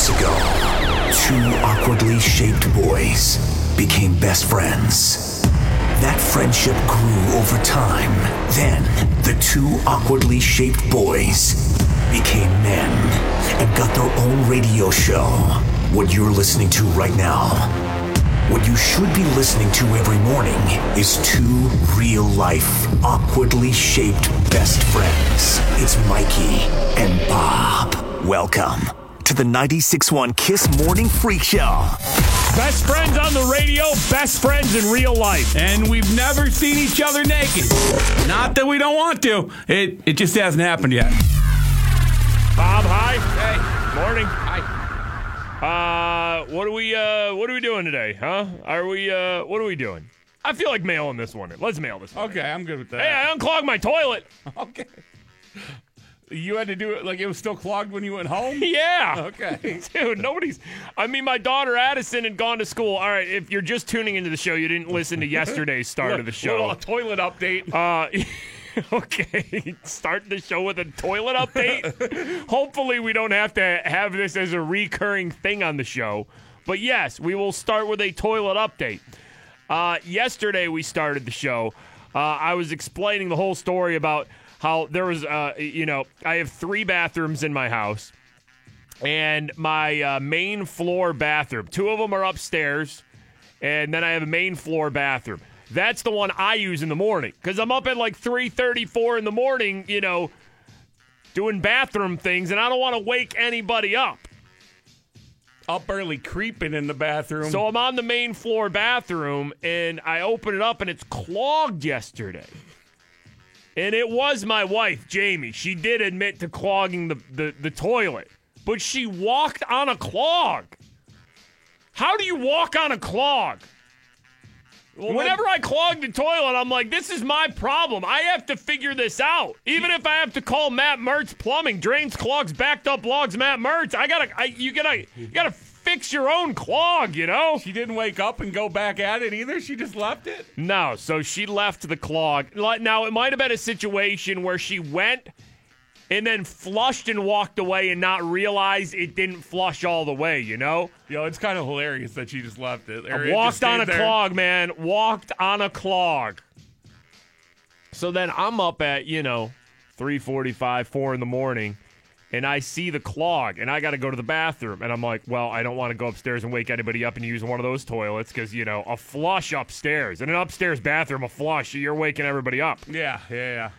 years ago, two awkwardly shaped boys became best friends. That friendship grew over time. Then, the two awkwardly shaped boys became men and got their own radio show. What you're listening to right now, what you should be listening to every morning, is two real life, awkwardly shaped best friends. It's Mikey and Bob. Welcome to the 96.1 Kiss Morning Freak Show. Best friends on the radio, best friends in real life. and we've never seen each other naked. Not that we don't want to. It it just hasn't happened yet. Bob, hi. Hey. Morning. Hi. Uh, what are we uh what are we doing today, huh? Are we uh what are we doing? I feel like mailing this one. Let's mail this one. Okay, I'm good with that. Hey, I unclogged my toilet. okay. You had to do it like it was still clogged when you went home. Yeah. Okay. Dude, nobody's. I mean, my daughter Addison had gone to school. All right, if you're just tuning into the show, you didn't listen to yesterday's start of the show. Little toilet update. Uh, okay, start the show with a toilet update. Hopefully, we don't have to have this as a recurring thing on the show. But yes, we will start with a toilet update. Uh, yesterday, we started the show. Uh, I was explaining the whole story about how there was, uh, you know, I have three bathrooms in my house, and my uh, main floor bathroom, two of them are upstairs, and then I have a main floor bathroom. That's the one I use in the morning because I'm up at like 3:34 in the morning, you know, doing bathroom things, and I don't want to wake anybody up. Up early, creeping in the bathroom. So I'm on the main floor bathroom and I open it up and it's clogged yesterday. And it was my wife, Jamie. She did admit to clogging the, the, the toilet, but she walked on a clog. How do you walk on a clog? Whenever I clog the toilet, I'm like, this is my problem. I have to figure this out. Even if I have to call Matt Mertz Plumbing, drains, clogs, backed up logs, Matt Mertz. I gotta, I, you gotta, you gotta fix your own clog. You know? she didn't wake up and go back at it either. She just left it. No, so she left the clog. Now, it might have been a situation where she went and then flushed and walked away and not realized it didn't flush all the way, you know? Yo, it's kind of hilarious that she just left it. Walked on a there. clog, man. Walked on a clog. So then I'm up at, you know, 3:45, 4 in the morning, and I see the clog and I got to go to the bathroom and I'm like, well, I don't want to go upstairs and wake anybody up and use one of those toilets cuz you know, a flush upstairs. In an upstairs bathroom, a flush, you're waking everybody up. Yeah, yeah, yeah.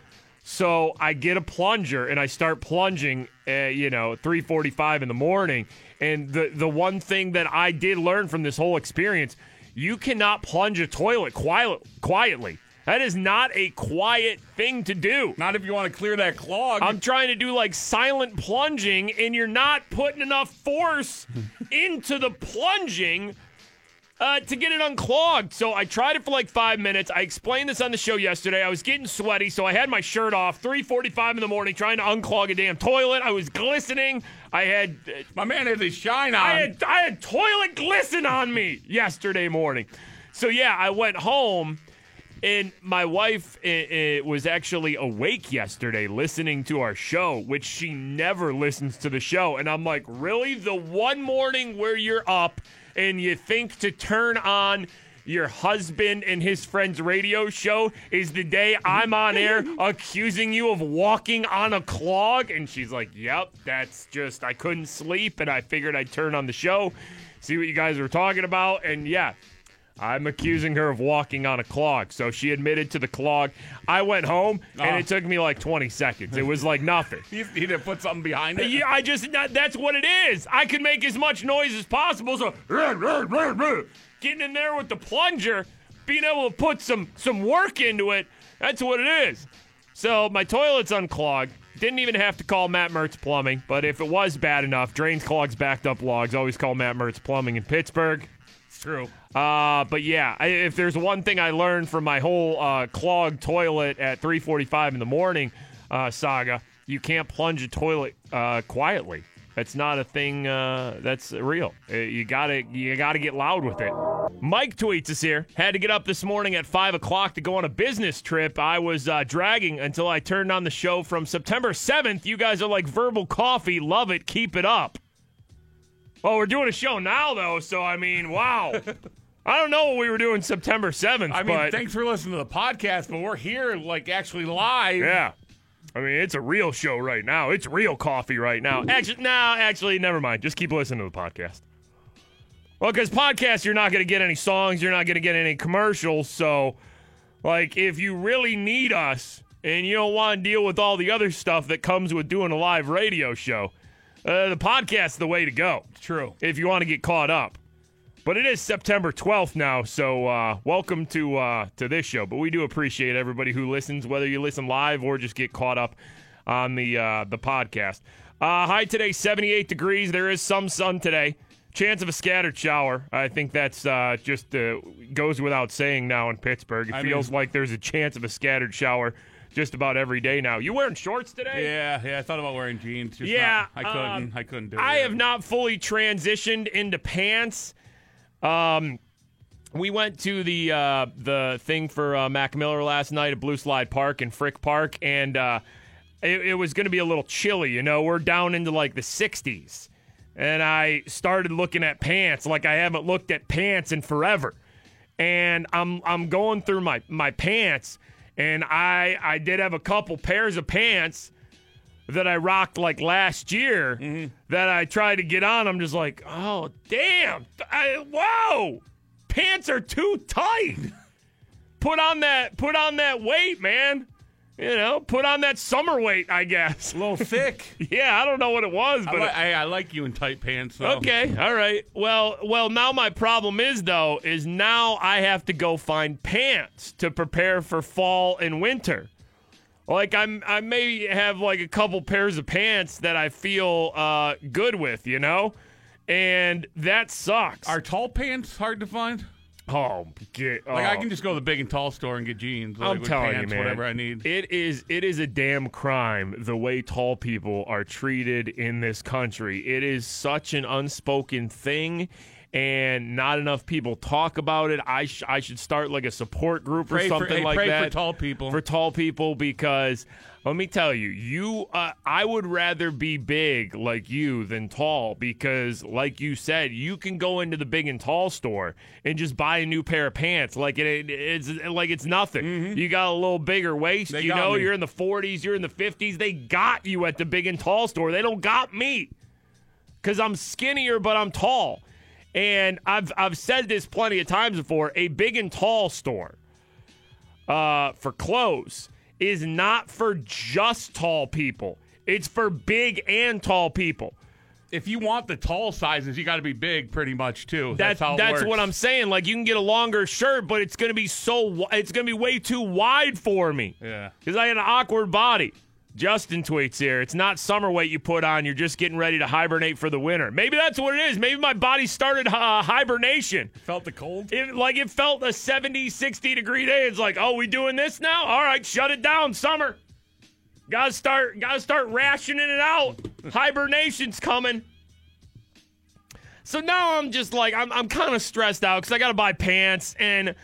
So I get a plunger and I start plunging, uh, you know, 3:45 in the morning. And the the one thing that I did learn from this whole experience, you cannot plunge a toilet quiet, quietly. That is not a quiet thing to do. Not if you want to clear that clog. I'm trying to do like silent plunging, and you're not putting enough force into the plunging uh, to get it unclogged. So I tried it for like five minutes. I explained this on the show yesterday. I was getting sweaty, so I had my shirt off. 3:45 in the morning, trying to unclog a damn toilet. I was glistening. I had My man had his shine on. I had I had toilet glisten on me yesterday morning. So yeah, I went home, and my wife uh, uh, was actually awake yesterday, listening to our show, which she never listens to the show. And I'm like, really? The one morning where you're up and you think to turn on. Your husband and his friend's radio show is the day I'm on air accusing you of walking on a clog. And she's like, Yep, that's just, I couldn't sleep. And I figured I'd turn on the show, see what you guys were talking about. And yeah, I'm accusing her of walking on a clog. So she admitted to the clog. I went home and Oh. it took me like 20 seconds. It was like nothing. You need to put something behind it. Yeah, I just that, that's what it is. I can make as much noise as possible. So getting in there with the plunger, being able to put some some work into it. That's what it is. So my toilet's unclogged. Didn't even have to call Matt Mertz Plumbing, but if it was bad enough, drains, clogs, backed up logs. Always call Matt Mertz Plumbing in Pittsburgh. True. Uh, but yeah, I, if there's one thing I learned from my whole uh, clogged toilet at 3:45 in the morning uh, saga, you can't plunge a toilet uh, quietly. That's not a thing. Uh, that's real. Uh, you gotta you gotta get loud with it. Mike tweets us here. Had to get up this morning at five o'clock to go on a business trip. I was dragging until I turned on the show from September 7th. You guys are like verbal coffee. Love it. Keep it up. Well, we're doing a show now, though, so I mean, wow. I don't know what we were doing September 7th, I mean, but thanks for listening to the podcast, but we're here like actually live. yeah. I mean, it's a real show right now. It's real coffee right now. Actually, no, actually, never mind. Just keep listening to the podcast. Well, because podcasts, you're not going to get any songs, you're not going to get any commercials. So, like, if you really need us and you don't want to deal with all the other stuff that comes with doing a live radio show, uh, the podcast's the way to go True. if you want to get caught up. But it is September 12th now, so uh, welcome to uh, to this show. But we do appreciate everybody who listens, whether you listen live or just get caught up on the uh, the podcast. Uh, high today, 78 degrees. There is some sun today. Chance of a scattered shower. I think that's uh, just uh, goes without saying now in Pittsburgh. It I feels mean- like there's a chance of a scattered shower just about every day now. You wearing shorts today? Yeah, yeah. I thought about wearing jeans. Just Yeah, not- I couldn't. um, I couldn't do it. I have not fully transitioned into pants. Um, we went to the uh, the thing for uh, Mac Miller last night at Blue Slide Park and Frick Park, and uh, it, it was going to be a little chilly. You know, we're down into like the 60s, and I started looking at pants like I haven't looked at pants in forever. And I'm I'm going through my my pants, and I I did have a couple pairs of pants that I rocked like last year mm-hmm. that I tried to get on. I'm just like, oh damn, I, whoa, pants are too tight. put on that, put on that weight, man. You know, put on that summer weight, I guess. a little thick. yeah, I don't know what it was, I, but li- I, I like you in tight pants. Though. Okay, all right. Well, well, now my problem is though is now I have to go find pants to prepare for fall and winter. Like I'm, I may have like a couple pairs of pants that I feel uh, good with, you know, and that sucks. Are tall pants hard to find? Oh, get, Like I oh. can just go to the big and tall store and get jeans. Like, I'm with telling pants, you, man. whatever I need. It is it is a damn crime the way tall people are treated in this country. It is such an unspoken thing. And not enough people talk about it. I sh- I should start like a support group Pray or for- something hey, like pray for that tall people. For tall people, because let me tell you, you uh, I would rather be big like you than tall because, like you said, you can go into the big and tall store and just buy a new pair of pants like it, it's like it's nothing. You got a little bigger waist, Mm-hmm. They you know, me. you're in the 40s, you're in the 50s. They got you at the big and tall store. They don't got me because I'm skinnier, but I'm tall. And I've I've said this plenty of times before. A big and tall store uh, for clothes is not for just tall people. It's for big and tall people. if you want the tall sizes, you got to be big, pretty much too. That's That's how it that's works. what I'm saying. Like you can get a longer shirt, but it's going to be so it's going to be way too wide for me. Yeah. Because I got an awkward body. Justin tweets here. It's not summer weight you put on. You're just getting ready to hibernate for the winter. Maybe that's what it is. Maybe my body started uh, hibernation. Felt the cold. It, like it felt a 70, 60 degree day. It's like, oh, we doing this now? All right, shut it down, summer. Gotta start, gotta start rationing it out. Hibernation's coming. So now I'm just like, I'm, I'm kind of stressed out because I gotta buy pants, and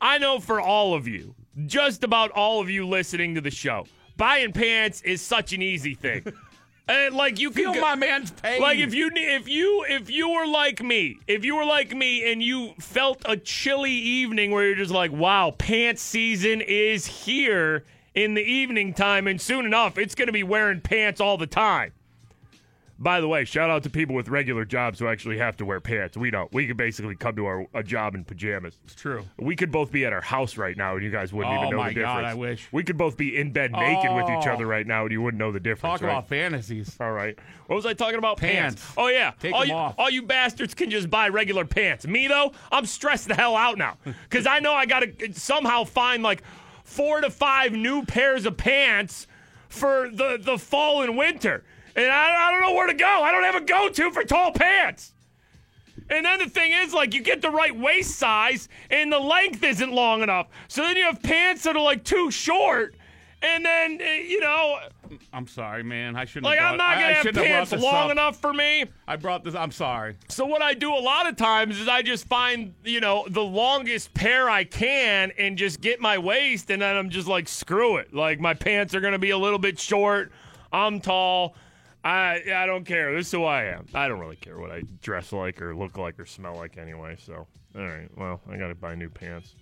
I know for all of you, just about all of you listening to the show, buying pants is such an easy thing. and like you can Feel go- my man's pain. like if you if you if you were like me, if you were like me and you felt a chilly evening where you're just like, wow, pants season is here in the evening time, and soon enough it's gonna be wearing pants all the time. By the way, shout out to people with regular jobs who actually have to wear pants. We don't. We could basically come to our a job in pajamas. it's true. We could both be at our house right now, and you guys wouldn't Oh even know the difference. Oh my God, I wish. we could both be in bed naked with each Oh. other right now, and you wouldn't know the difference. Talk right? about fantasies. All right. What was I talking about? Pants. Oh yeah. Take all them you, off. all you bastards can just buy regular pants. Me though, I'm stressed the hell out now because I know I got to somehow find like four to five new pairs of pants for the the fall and winter, and I, I don't know where to go. I don't have a go to for tall pants. And then the thing is, like, you get the right waist size, and the length isn't long enough. So then you have pants that are like too short, and then uh, you know, I'm sorry, man. I shouldn't. like have I'm not gonna I have pants brought this long up. enough for me. I brought this. I'm sorry. So what I do a lot of times is I just find, you know, the longest pair I can and just get my waist and then I'm just like screw it. Like my pants are going to be a little bit short. I'm tall. I I don't care. This is who I am. I don't really care what I dress like or look like or smell like anyway. So, all right. Well, I got to buy new pants.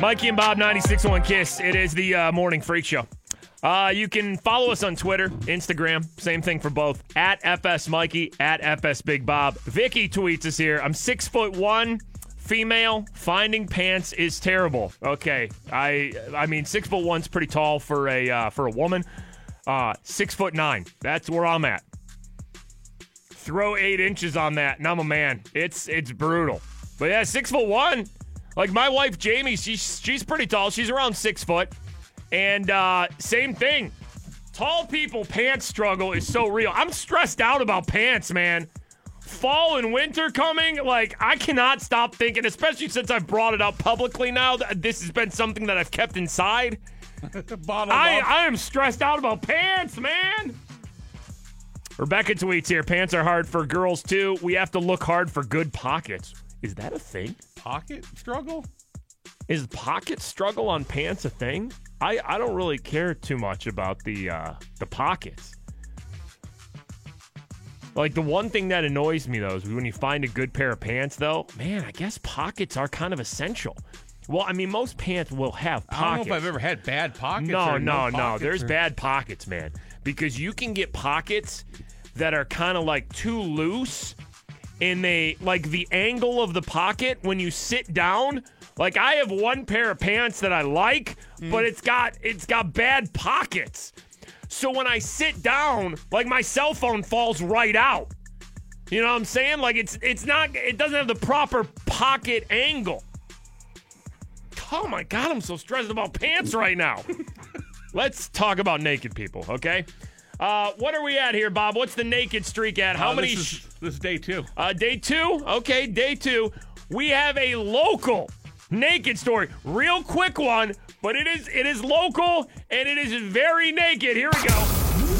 Mikey and Bob, ninety six 96.1 Kiss. It is the uh, Morning Freak Show. Uh, you can follow us on Twitter, Instagram, same thing for both. At FS Mikey, at FS Big Bob. Vicky tweets us here. I'm six foot one, female. Finding pants is terrible. Okay, I I mean six foot one's pretty tall for a uh, for a woman. Uh, six foot nine. That's where I'm at. Throw eight inches on that, and I'm a man. It's it's brutal. But yeah, six foot one. Like my wife Jamie, she's she's pretty tall. She's around six foot. And uh, same thing. Tall people pants struggle is so real. I'm stressed out about pants, man. Fall and winter coming, like I cannot stop thinking, especially since I've brought it up publicly now. This has been something that I've kept inside. I, I am stressed out about pants, man. Rebecca tweets here pants are hard for girls too. We have to look hard for good pockets. Is that a thing? Pocket struggle? Is pocket struggle on pants a thing? I, I don't really care too much about the uh, the pockets. Like the one thing that annoys me though is when you find a good pair of pants though, man, I guess pockets are kind of essential. Well, I mean most pants will have pockets. I don't know if I've ever had bad pockets. No, no, no. pockets There's or- bad pockets, man. Because you can get pockets that are kind of like too loose and they like the angle of the pocket when you sit down. Like I have one pair of pants that I like, hmm. but it's got it's got bad pockets. So when I sit down, like my cell phone falls right out. You know what I'm saying? Like it's it's not it doesn't have the proper pocket angle. Oh my god, I'm so stressed about pants right now. Let's talk about naked people, okay? Uh, what are we at here, Bob? What's the naked streak at? How Uh, many? This sh- is, this is day two. uh, day two? Okay, day two. We have a local naked story. Real quick one, but it is it is local and it is very naked. Here we go.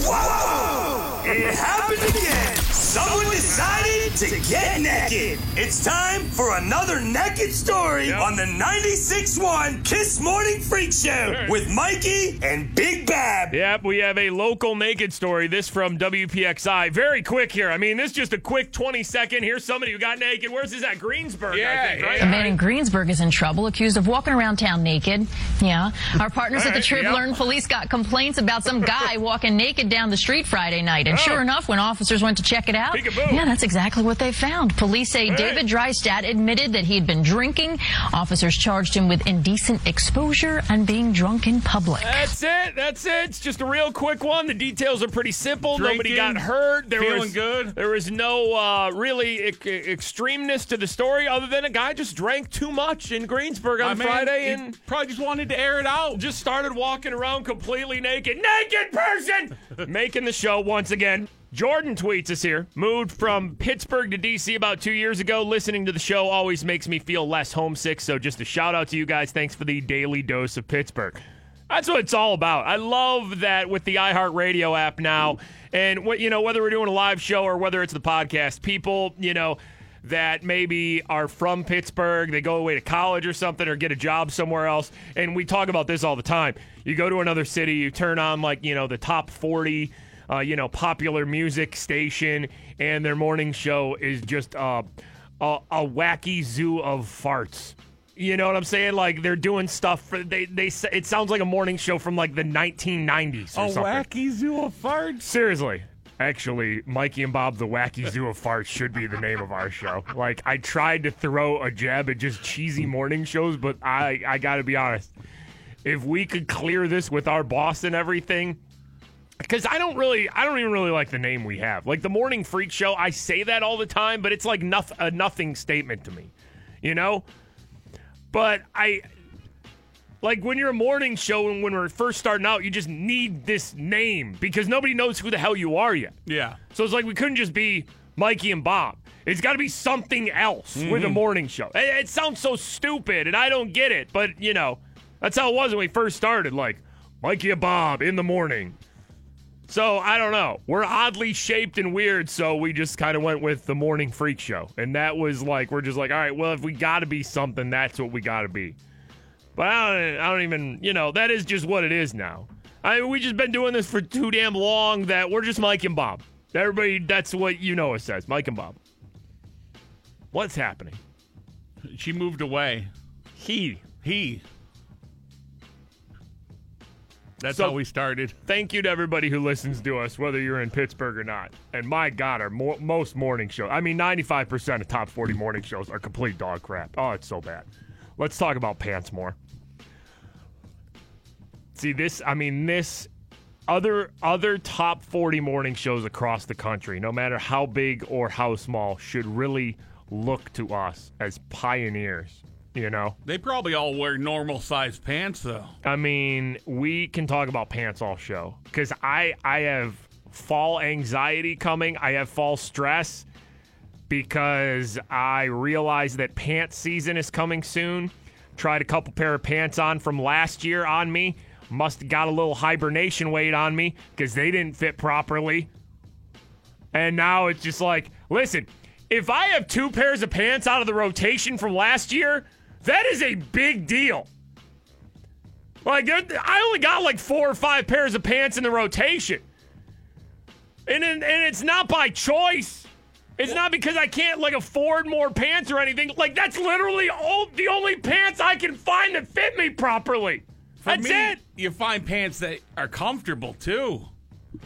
Whoa! It happened again. Someone decided to get naked. It's time for another naked story Yep. on the 96.1 Kiss Morning Freak Show with Mikey and Big Bob. Yep, we have a local naked story. This from WPXI. Very quick here. I mean, this is just a quick 20 second. Here's somebody who got naked. Where's this at? Greensburg, I Yeah, think, right? yeah. A man in Greensburg is in trouble, accused of walking around town naked. Yeah. Our partners at the All right, Trib yep. learned police got complaints about some guy walking naked down the street Friday night. And Oh. sure enough, when officers went to check it out, Peekaboo. yeah, that's exactly what they found. Police say Hey. David Drystad admitted that he had been drinking. Officers charged him with indecent exposure and being drunk in public. That's it. That's it. It's just a real quick one. The details are pretty simple. Nobody got hurt. There feeling was good. There was no uh, really e- extremeness to the story, other than a guy just drank too much in Greensburg on My Friday he and probably just wanted to air it out. just started walking around completely naked. Naked person! Making the show once again. Jordan tweets us here. Moved from Pittsburgh to DC about two years ago. Listening to the show always makes me feel less homesick. So just a shout out to you guys. Thanks for the daily dose of Pittsburgh. That's what it's all about. I love that with the iHeartRadio app now, and what you know, whether we're doing a live show or whether it's the podcast, people, you know, that maybe are from Pittsburgh, they go away to college or something or get a job somewhere else. And we talk about this all the time. You go to another city, you turn on like, you know, the top 40, uh, you know, popular music station, and their morning show is just uh, a, a wacky zoo of farts. You know what I'm saying? Like they're doing stuff for they they it sounds like a morning show from like the 1990s or a something. wacky zoo of farts. Seriously. Actually, Mikey and Bob, the Wacky Zoo of Farts, should be the name of our show. Like, I tried to throw a jab at just cheesy morning shows, but I, I got to be honest. If we could clear this with our boss and everything, because I don't really, I don't even really like the name we have. Like the Morning Freak Show, I say that all the time, but it's like noth- a nothing statement to me, you know. But I, like when you're a morning show and when we're first starting out, you just need this name because nobody knows who the hell you are yet. Yeah. So it's like we couldn't just be Mikey and Bob. It's got to be something else with a mm-hmm. morning show. It, it sounds so stupid, and I don't get it. But you know, that's how it was when we first started. Like Mikey and Bob in the morning. So I don't know. We're oddly shaped and weird, so we just kind of went with the morning freak show, and that was like we're just like, all right, well, if we got to be something, that's what we got to be. But I don't, I don't even, you know, that is just what it is now. I mean, we just been doing this for too damn long that we're just Mike and Bob. Everybody, that's what you know it says, Mike and Bob. What's happening? She moved away. He. He. That's So- how we started. Thank you to everybody who listens to us, whether you're in Pittsburgh or not. And my God, our mo- most morning shows. I mean, 95% of top 40 morning shows are complete dog crap. Oh, it's so bad. Let's talk about pants more. See this. I mean, this other other top 40 morning shows across the country, no matter how big or how small, should really look to us as pioneers. You know. They probably all wear normal sized pants, though. I mean, we can talk about pants all show because I I have fall anxiety coming. I have fall stress because I realize that pants season is coming soon. Tried a couple pair of pants on from last year on me. Must have got a little hibernation weight on me because they didn't fit properly. And now it's just like, listen, if I have two pairs of pants out of the rotation from last year, that is a big deal. Like, I only got like four or five pairs of pants in the rotation. And, and, and it's not by choice. It's not because I can't like afford more pants or anything. Like that's literally all the only pants I can find that fit me properly. For that's me, it. You find pants that are comfortable too.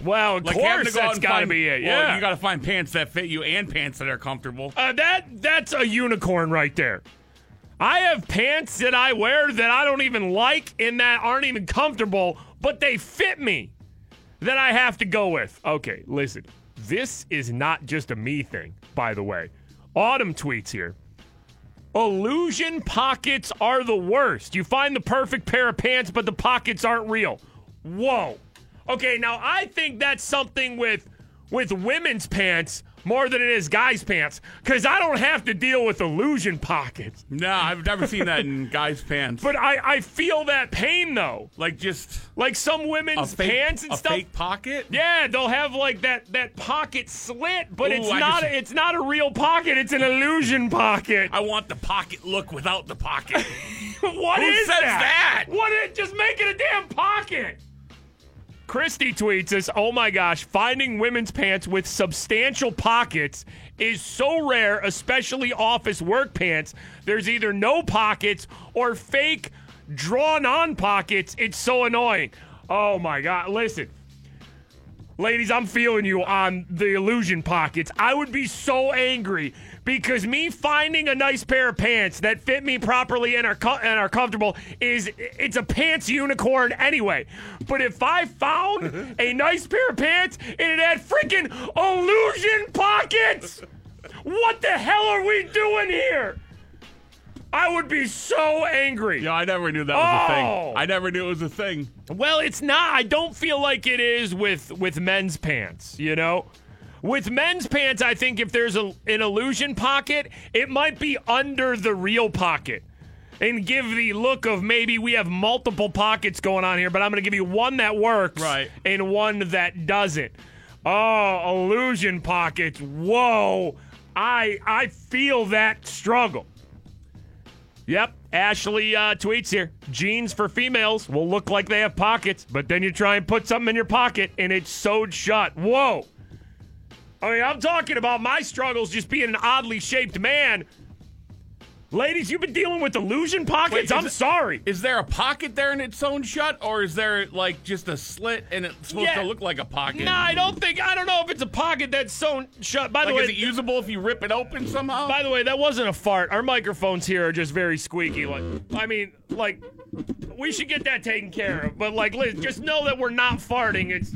Well, of Like course go that's got to be it. well, Yeah, you got to find pants that fit you and pants that are comfortable. Uh, that that's a unicorn right there. I have pants that I wear that I don't even like and that aren't even comfortable, but they fit me. That I have to go with. Okay, listen. This is not just a me thing, by the way. Autumn tweets here. Illusion pockets are the worst. You find the perfect pair of pants, but the pockets aren't real. Whoa. Okay, now I think that's something with with women's pants more than it is guys' pants, because I don't have to deal with illusion pockets. No, I've never seen that in guys' pants. But I, I feel that pain though. like just Like some women's fake, pants and a stuff. fake pocket. Yeah, they'll have like that that pocket slit, but Ooh, it's I not just- it's not a real pocket. It's an illusion pocket. I want the pocket look without the pocket. What Who is says that? that? What is just make it a damn pocket? Christy tweets us, "Oh my gosh, finding women's pants with substantial pockets is so rare, especially office work pants. There's either no pockets or fake drawn-on pockets. It's so annoying." Oh my god, listen. Ladies, I'm feeling you on the illusion pockets. I would be so angry because me finding a nice pair of pants that fit me properly and are co- and are comfortable is it's a pants unicorn anyway. But if I found a nice pair of pants and it had freaking illusion pockets, what the hell are we doing here? I would be so angry. yeah, I never knew that was a Oh. thing. I never knew it was a thing. Well, it's not. I don't feel like it is with with men's pants. You know, with men's pants, I think if there's a, an illusion pocket, it might be under the real pocket, and give the look of maybe we have multiple pockets going on here. But I'm going to give you one that works, Right. and one that doesn't. Oh, illusion pockets. Whoa, I I feel that struggle. Yep. Ashley uh, tweets here. Jeans for females will look like they have pockets, but then you try and put something in your pocket and it's sewed shut. Whoa. I mean, I'm talking about my struggles just being an oddly shaped man. Ladies, you've been dealing with illusion pockets? Wait, I'm it- sorry. Is there a pocket there and it's sewn shut, or is there like just a slit and it's supposed Yeah. to look like a pocket? No, I don't think. I don't know if it's a pocket that's sewn shut. By the way, is it usable if you rip it open somehow? By the way, that wasn't a fart. Our microphones here are just very squeaky. Like, I mean, like, we should get that taken care of. But like, Liz, just know that we're not farting. It's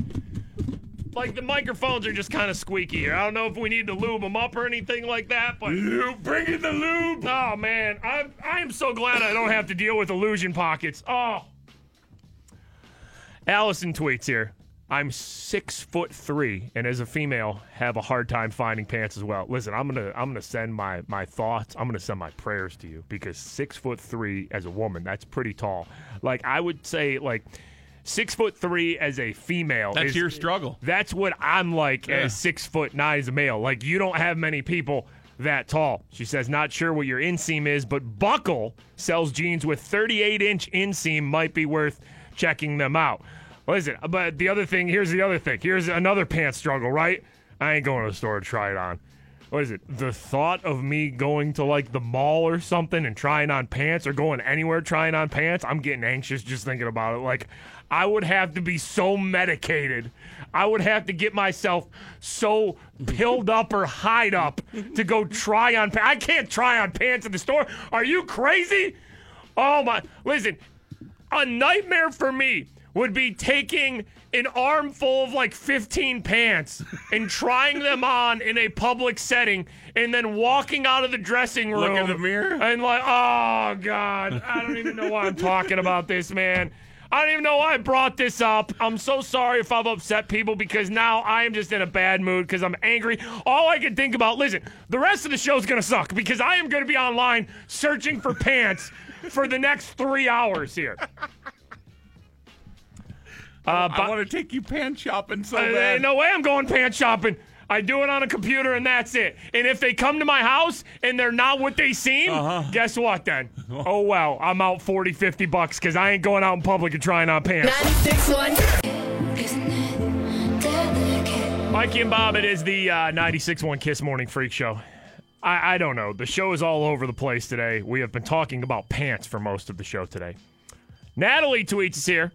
like the microphones are just kind of squeaky here. I don't know if we need to lube them up or anything like that. But bring in the lube. Oh man, I'm I am so glad I don't have to deal with illusion pockets. Oh. Allison tweets here. I'm six foot three, and as a female, have a hard time finding pants as well. Listen, I'm gonna I'm gonna send my my thoughts. I'm gonna send my prayers to you because six foot three as a woman, that's pretty tall. Like I would say, like six foot three as a female. That's is- your struggle. That's what I'm like Yeah. as six foot nine as a male. Like you don't have many people that tall. She says, not sure what your inseam is, but Buckle sells jeans with 38 inch inseam. Might be worth checking them out. Listen, but the other thing, here's the other thing. Here's another pants struggle, right? I ain't going to the store to try it on. What is it? The thought of me going to like the mall or something and trying on pants or going anywhere trying on pants, I'm getting anxious just thinking about it. Like, I would have to be so medicated. I would have to get myself so pilled up or hide up to go try on pants. I can't try on pants in the store. Are you crazy? Oh my. Listen, a nightmare for me would be taking an armful of like 15 pants and trying them on in a public setting and then walking out of the dressing room. Look in the mirror? And like, oh, God. I don't even know why I'm talking about this, man. I don't even know why I brought this up. I'm so sorry if I've upset people because now I am just in a bad mood because I'm angry. All I can think about, listen, the rest of the show's going to suck because I am going to be online searching for pants for the next three hours here. Uh, I want to take you pants shopping so uh, bad. no way I'm going pants shopping. I do it on a computer and that's it. And if they come to my house and they're not what they seem, Uh-huh. guess what then? Oh well, I'm out 40, 50 bucks because I ain't going out in public and trying on pants. 96.1 Mikey and Bob, it is the uh, 96.1 Kiss Morning Freak Show. I, I don't know. The show is all over the place today. We have been talking about pants for most of the show today. Natalie tweets us here.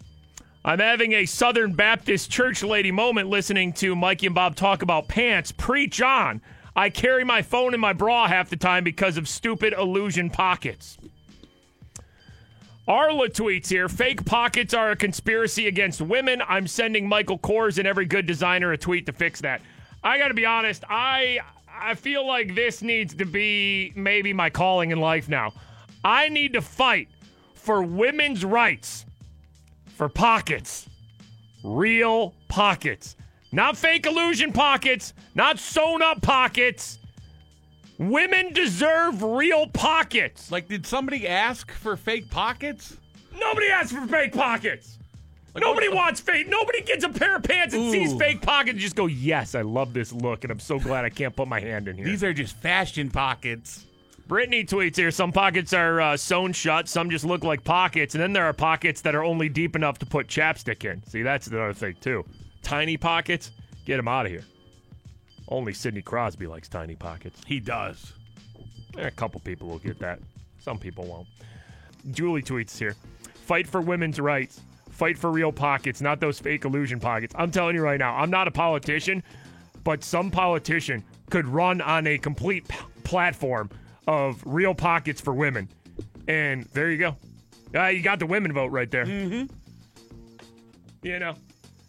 I'm having a Southern Baptist church lady moment listening to Mikey and Bob talk about pants. Preach on. I carry my phone in my bra half the time because of stupid illusion pockets. Arla tweets here fake pockets are a conspiracy against women. I'm sending Michael Kors and every good designer a tweet to fix that. I got to be honest, I I feel like this needs to be maybe my calling in life now. I need to fight for women's rights for pockets. Real pockets. Not fake illusion pockets, not sewn up pockets. Women deserve real pockets. Like, did somebody ask for fake pockets? Nobody asked for fake pockets. Nobody wants fake. Nobody gets a pair of pants and sees fake pockets and just go, yes, I love this look, and I'm so glad I can't put my hand in here. These are just fashion pockets. Brittany tweets here some pockets are uh, sewn shut, some just look like pockets, and then there are pockets that are only deep enough to put chapstick in. See, that's another thing, too. Tiny pockets, get them out of here. Only Sidney Crosby likes tiny pockets. He does. Eh, A couple people will get that. Some people won't. Julie tweets here Fight for women's rights. Fight for real pockets, not those fake illusion pockets. I'm telling you right now, I'm not a politician, but some politician could run on a complete p- platform of real pockets for women. And there you go. Uh, you got the women vote right there. Mm-hmm. You know.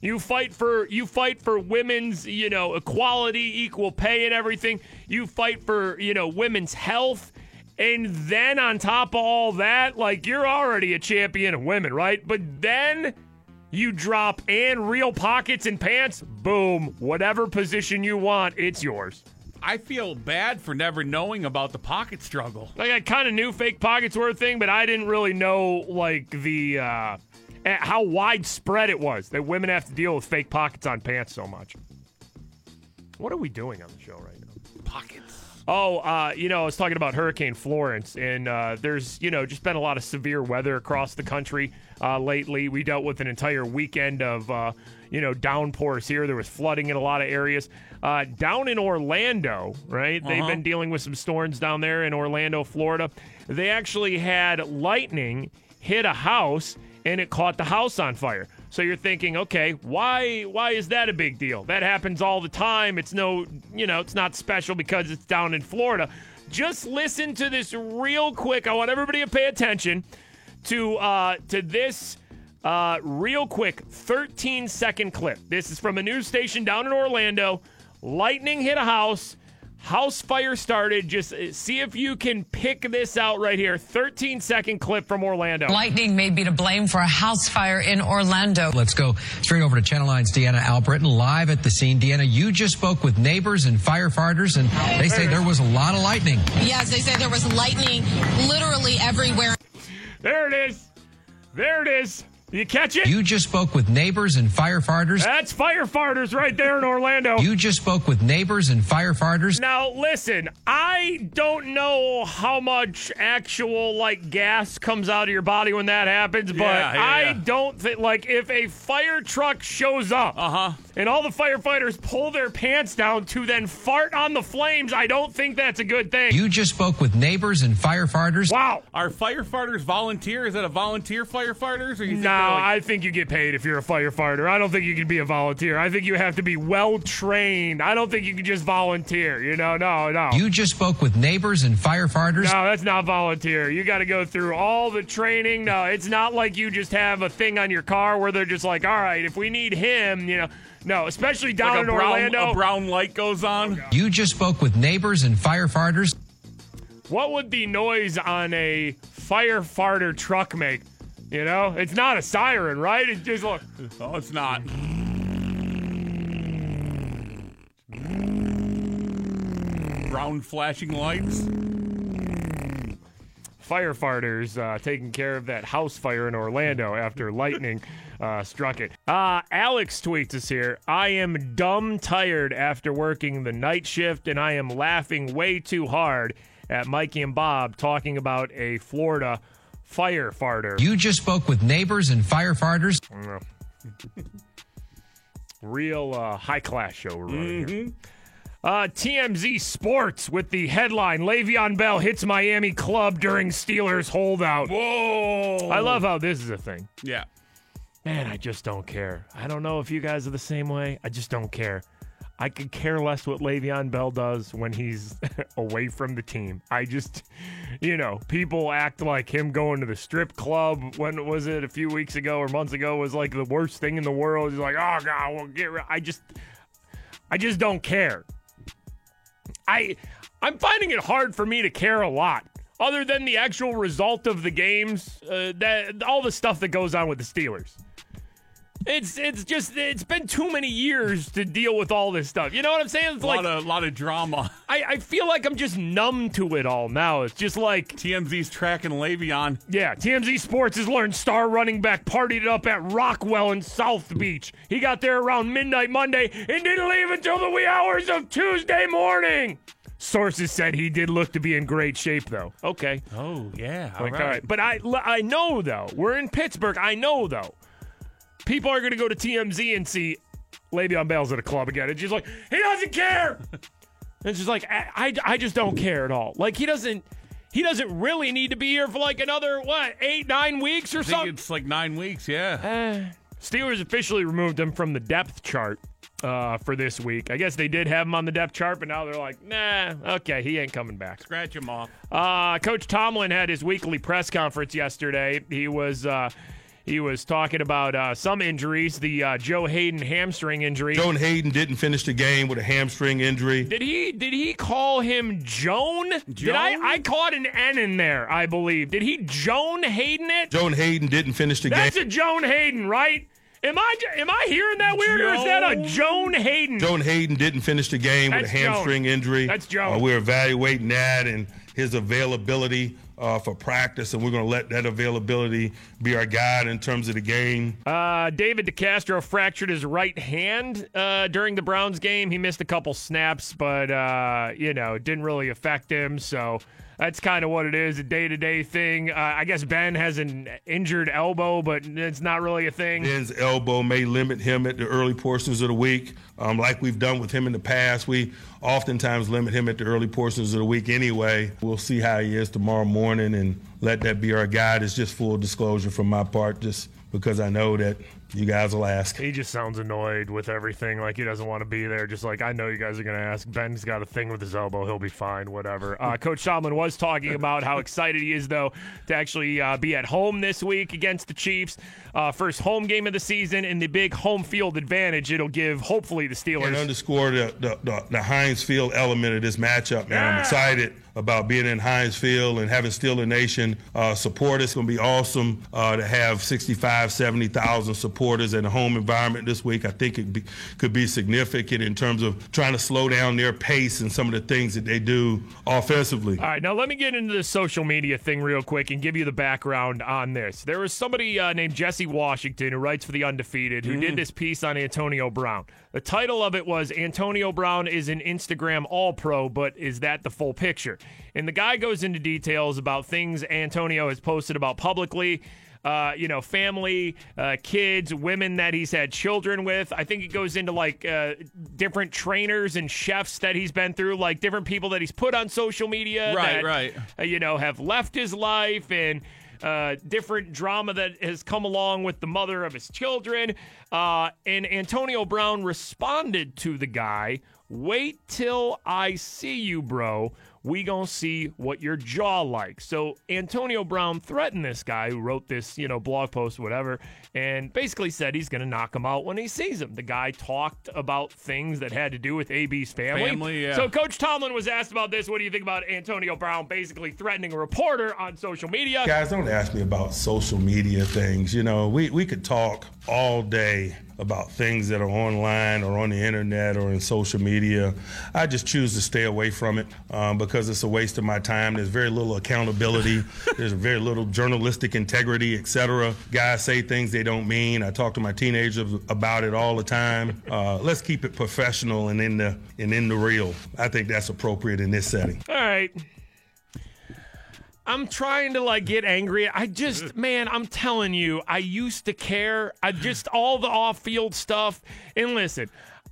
You fight for you fight for women's, you know, equality, equal pay and everything. You fight for, you know, women's health. And then on top of all that, like you're already a champion of women, right? But then you drop and real pockets and pants, boom, whatever position you want, it's yours. I feel bad for never knowing about the pocket struggle. Like I kind of knew fake pockets were a thing, but I didn't really know like the uh, how widespread it was that women have to deal with fake pockets on pants so much. What are we doing on the show right now? Pockets. Oh, uh, you know, I was talking about Hurricane Florence, and uh, there's, you know, just been a lot of severe weather across the country uh, lately. We dealt with an entire weekend of, uh, you know, downpours here. There was flooding in a lot of areas. Uh, down in Orlando, right? They've been dealing with some storms down there in Orlando, Florida. They actually had lightning hit a house, and it caught the house on fire. So you're thinking, okay, why why is that a big deal? That happens all the time. It's no, you know, it's not special because it's down in Florida. Just listen to this real quick. I want everybody to pay attention to uh, to this uh, real quick 13 second clip. This is from a news station down in Orlando. Lightning hit a house. House fire started. Just uh, see if you can pick this out right here. 13 second clip from Orlando. Lightning may be to blame for a house fire in Orlando. Let's go straight over to Channel 9's Deanna Allbrittin live at the scene. Deanna, you just spoke with neighbors and firefighters, and they say there was a lot of lightning. Yes, they say there was lightning literally everywhere. There it is. There it is. You catch it? You just spoke with neighbors and firefighters. That's firefighters right there in Orlando. You just spoke with neighbors and firefighters. Now, listen, I don't know how much actual like gas comes out of your body when that happens, but Yeah, yeah, I yeah. don't think like if a fire truck shows up Uh-huh. and all the firefighters pull their pants down to then fart on the flames, I don't think that's a good thing. You just spoke with neighbors and firefighters. wow. Are firefighters volunteer? Is that a volunteer firefighters? Or you think No, they're like- I think you get paid if you're a firefighter. I don't think you can be a volunteer. I think you have to be well trained. I don't think you can just volunteer. You know, no, no. You just spoke with neighbors and firefighters. No, that's not volunteer. You got to go through all the training. No, it's not like you just have a thing on your car where they're just like, all right, if we need him, you know. No, especially down like in brown, Orlando. a brown light goes on. You just spoke with neighbors and firefighters. what would the noise on a firefighter truck make? You know, it's not a siren, right? It's just like, Oh, it's not. Brown flashing lights. firefighters uh, taking care of that house fire in Orlando after lightning uh, struck it. Uh, Alex tweets us here I am dumb tired after working the night shift, and I am laughing way too hard at Mikey and Bob talking about a Florida firefighter. You just spoke with neighbors and firefighters. Real uh, high class show we're running here. Uh, TMZ Sports with the headline Le'Veon Bell hits Miami club during Steelers holdout. Whoa! I love how this is a thing. Yeah. Man, I just don't care. I don't know if you guys are the same way. I just don't care. I could care less what Le'Veon Bell does when he's away from the team. I just, you know, people act like him going to the strip club. When was it? A few weeks ago or months ago was like the worst thing in the world. He's like, oh god, well get. I just, I just don't care. I, I'm finding it hard for me to care a lot. Other than the actual result of the games, uh, that all the stuff that goes on with the Steelers. It's it's just it's been too many years to deal with all this stuff. You know what I'm saying? It's A like lot of lot of drama. I, I feel like I'm just numb to it all now. It's just like TMZ's tracking Le'Veon. yeah, TMZ Sports has learned star running back partied it up at Rockwell in South Beach. He got there around midnight Monday and didn't leave until the wee hours of Tuesday morning. Sources said he did look to be in great shape though. Okay. Oh yeah. Like, all right. But I, I know, though, we're in Pittsburgh. I know, though, people are going to go to TMZ and see Le'Veon Bell's at a club again. And she's like, he doesn't care. and she's like, I, I, I just don't care at all. Like, he doesn't. He doesn't really need to be here for like another what eight nine weeks or something. it's like nine weeks. Yeah. Steelers officially removed him from the depth chart uh, for this week. I guess they did have him on the depth chart, but now they're like, nah, okay, he ain't coming back. Scratch him off. Uh, Coach Tomlin had his weekly press conference yesterday. He was uh, he was talking about uh, some injuries, the uh, Joe Haden hamstring injury. Joan Haden didn't finish the game with a hamstring injury. Did he did he call him Joan? Joan? Did I I caught an N in there? I believe. Did he Joan Haden it? Joan Haden didn't finish the That's game. That's a Joan Haden, right? Am I am I hearing that weird, or is that a Joan Haden? Joan Haden didn't finish the game with a hamstring Joan. injury. That's Joan. Uh, we're evaluating that and his availability uh, for practice, and we're going to let that availability be our guide in terms of the game. Uh, David DeCastro fractured his right hand uh, during the Browns game. He missed a couple snaps, but uh, you know, it didn't really affect him. So that's kind of what it is, a day to day thing. Uh, I guess Ben has an injured elbow, but it's not really a thing. Ben's elbow may limit him at the early portions of the week. Um, like we've done with him in the past, we oftentimes limit him at the early portions of the week anyway. We'll see how he is tomorrow morning and let that be our guide. It's just full disclosure from my part, just because I know that you guys will ask. He just sounds annoyed with everything, like he doesn't want to be there. Just like I know you guys are going to ask. Ben's got a thing with his elbow; he'll be fine. Whatever. Uh, Coach Tomlin was talking about how excited he is, though, to actually uh, be at home this week against the Chiefs. Uh, first home game of the season, and the big home field advantage it'll give, hopefully, the Steelers. And underscore the, the, the, the Heinz Field element of this matchup, man. I'm excited about being in Heinz Field and having Steeler Nation uh, support. It's going to be awesome uh, to have 65, 70,000 support. Reporters in a home environment this week. I think it be, could be significant in terms of trying to slow down their pace and some of the things that they do offensively. All right, now let me get into the social media thing real quick and give you the background on this. There was somebody uh, named Jesse Washington who writes for the Undefeated who did this piece on Antonio Brown. The title of it was Antonio Brown is an Instagram All Pro, but is that the full picture? And the guy goes into details about things Antonio has posted about publicly. Uh, you know, family, uh, kids, women that he's had children with. I think it goes into like uh, different trainers and chefs that he's been through, like different people that he's put on social media. Right, that, right. uh, you know, have left his life and uh, different drama that has come along with the mother of his children. Uh, and Antonio Brown responded to the guy, wait till I see you, bro. We gonna see what your jaw like. So Antonio Brown threatened this guy who wrote this, you know, blog post, whatever, and basically said he's gonna knock him out when he sees him. The guy talked about things that had to do with AB's family. Family, yeah. So Coach Tomlin was asked about this. What do you think about Antonio Brown basically threatening a reporter on social media? Guys, don't ask me about social media things. You know, we, we could talk all day about things that are online or on the internet or in social media. I just choose to stay away from it um, because it's a waste of my time. There's very little accountability. There's very little journalistic integrity, etc. Guys say things they don't mean. I talk to my teenagers about it all the time. Uh, let's keep it professional and in the and in the real. I think that's appropriate in this setting. All right. I'm trying to like get angry. I just, man, I'm telling you, I used to care. I just all the off-field stuff. And listen,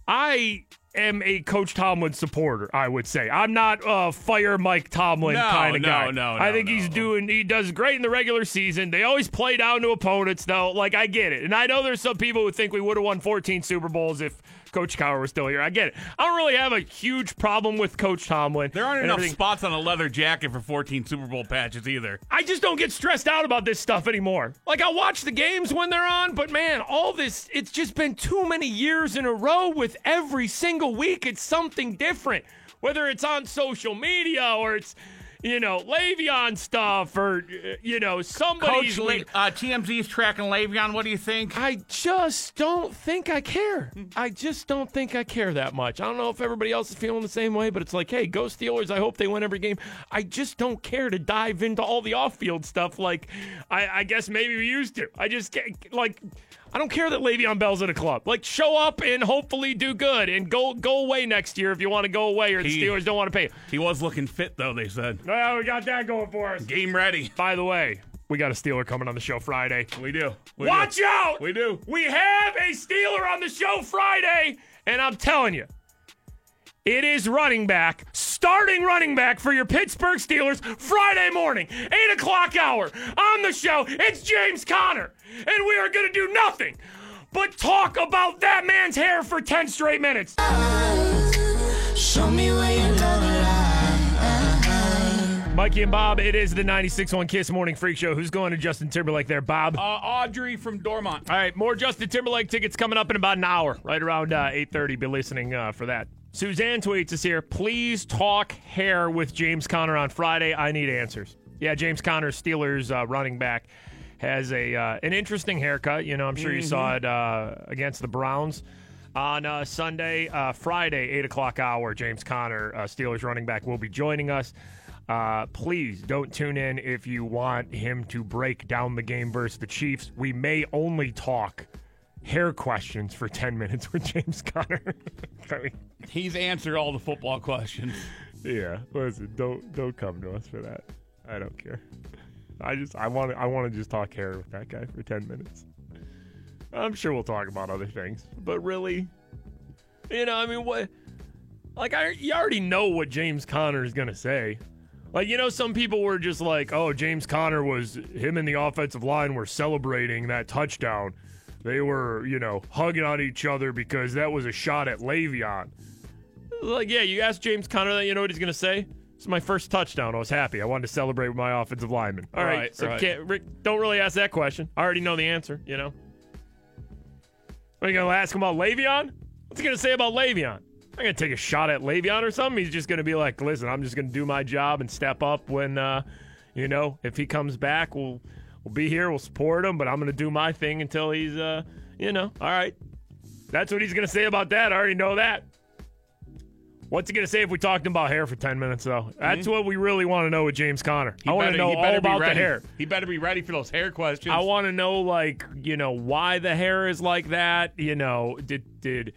I am a Coach Tomlin supporter. I would say I'm not a fire Mike Tomlin No, kind of no, guy. no, I no, think he's doing. He does great in the regular season. They always play down to opponents, though. Like I get it, and I know there's some people who think we would have won 14 Super Bowls if Coach Cowher was still here. I get it. I don't really have a huge problem with Coach Tomlin. There aren't enough everything. spots on a leather jacket for 14 Super Bowl patches either. I just don't get stressed out about this stuff anymore. Like I watch the games when they're on, but man, all this it's just been too many years in a row with every single week it's something different. Whether it's on social media or it's you know, Le'Veon stuff or you know, somebody's Coach, la- uh, TMZ's tracking Le'Veon. What do you think? I just don't think I care. I just don't think I care that much. I don't know if everybody else is feeling the same way, but it's like, hey, go Steelers. I hope they win every game. I just don't care to dive into all the off-field stuff like I, I guess maybe we used to. I just can't, like. I don't care that Le'Veon Bell's at a club. Like, show up and hopefully do good, and go go away next year if you want to go away, or the He- Steelers don't want to pay. He was looking fit, though, they said. Well, we got that going for us. Game ready. By the way, we got a Steeler coming on the show Friday. We do. We Watch do. out! We do. We have a Steeler on the show Friday, and I'm telling you, it is running back, starting running back for your Pittsburgh Steelers Friday morning, 8 o'clock hour. On the show, it's James Conner, and we are going to do nothing but talk about that man's hair for 10 straight minutes. Show me where your love lies. Mikey and Bob, it is the 96.1 Kiss Morning Freak Show. Who's going to Justin Timberlake there, Bob? Uh, Audrey from Dormont. All right, more Justin Timberlake tickets coming up in about an hour, right around uh, 8.30. Be listening uh, for that. Suzanne tweets us here, please talk hair with James Conner on Friday. I need answers. Yeah, James Conner, Steelers uh, running back, has a uh, an interesting haircut. You know, I'm sure you saw it uh, against the Browns on uh, Sunday. Uh, Friday, 8 o'clock hour, James Conner, uh, Steelers running back, will be joining us. Uh, please don't tune in if you want him to break down the game versus the Chiefs. We may only talk hair questions for 10 minutes with James Conner. I mean, He's answered all the football questions. yeah, listen, don't don't come to us for that. I don't care. I just I want to I want to just talk hair with that guy for 10 minutes. I'm sure we'll talk about other things, but really, you know, I mean, what? Like, I you already know what James Conner is gonna say. Like, you know, some people were just like, "Oh, James Conner was him and the offensive line were celebrating that touchdown. They were, you know, hugging on each other because that was a shot at Le'Veon." Like, yeah, you ask James Conner that, you know what he's gonna say? It's my first touchdown. I was happy. I wanted to celebrate with my offensive lineman. All right, Right, so right. Can't, Rick, don't really ask that question. I already know the answer. You know. Are you gonna ask him about Le'Veon? What's he gonna say about Le'Veon? I'm gonna take a shot at Le'Veon or something. He's just gonna be like, listen, I'm just gonna do my job and step up when, uh, you know, if he comes back, we'll we'll be here, we'll support him, but I'm gonna do my thing until he's uh, you know, all right. That's what he's going to say about that. I already know that. What's he going to say if we talked about hair for 10 minutes, though? That's what we really want to know with James Conner. He I want to better- know all be about the ready. hair. He better be ready for those hair questions. I want to know, like, you know, why the hair is like that. You know, did did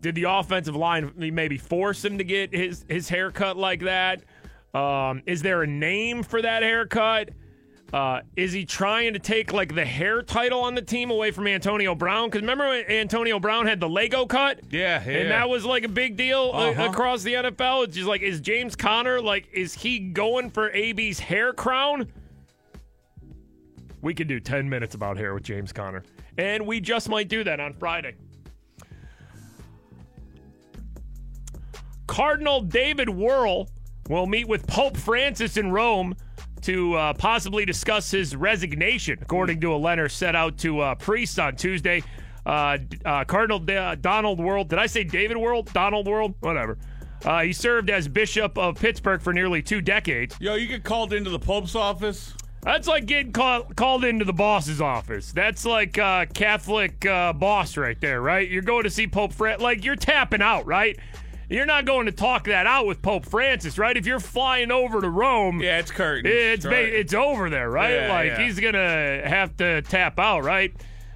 did the offensive line maybe force him to get his his haircut like that? Um, is there a name for that haircut? Uh, is he trying to take like the hair title on the team away from Antonio Brown? Because remember when Antonio Brown had the Lego cut? Yeah, yeah. And that was like a big deal uh, Uh-huh. across the NFL. It's just like, is James Conner like, is he going for AB's hair crown? We could do 10 minutes about hair with James Conner. And we just might do that on Friday. Cardinal David Wuerl will meet with Pope Francis in Rome to uh, possibly discuss his resignation, according to a letter sent out to uh, priests on Tuesday. Uh, uh, Cardinal D- Donald Wuerl, did I say David Wuerl? Donald Wuerl? Whatever. Uh, he served as Bishop of Pittsburgh for nearly two decades. Yo, you get called into the Pope's office. That's like getting call- called into the boss's office. That's like uh, Catholic uh, boss right there, right? You're going to see Pope Francis. Like you're tapping out, right? You're not going to talk that out with Pope Francis, right? If you're flying over to Rome, Yeah, it's curtains. it's ba- Right. it's over there, right? Yeah, like yeah. he's gonna have to tap out, right?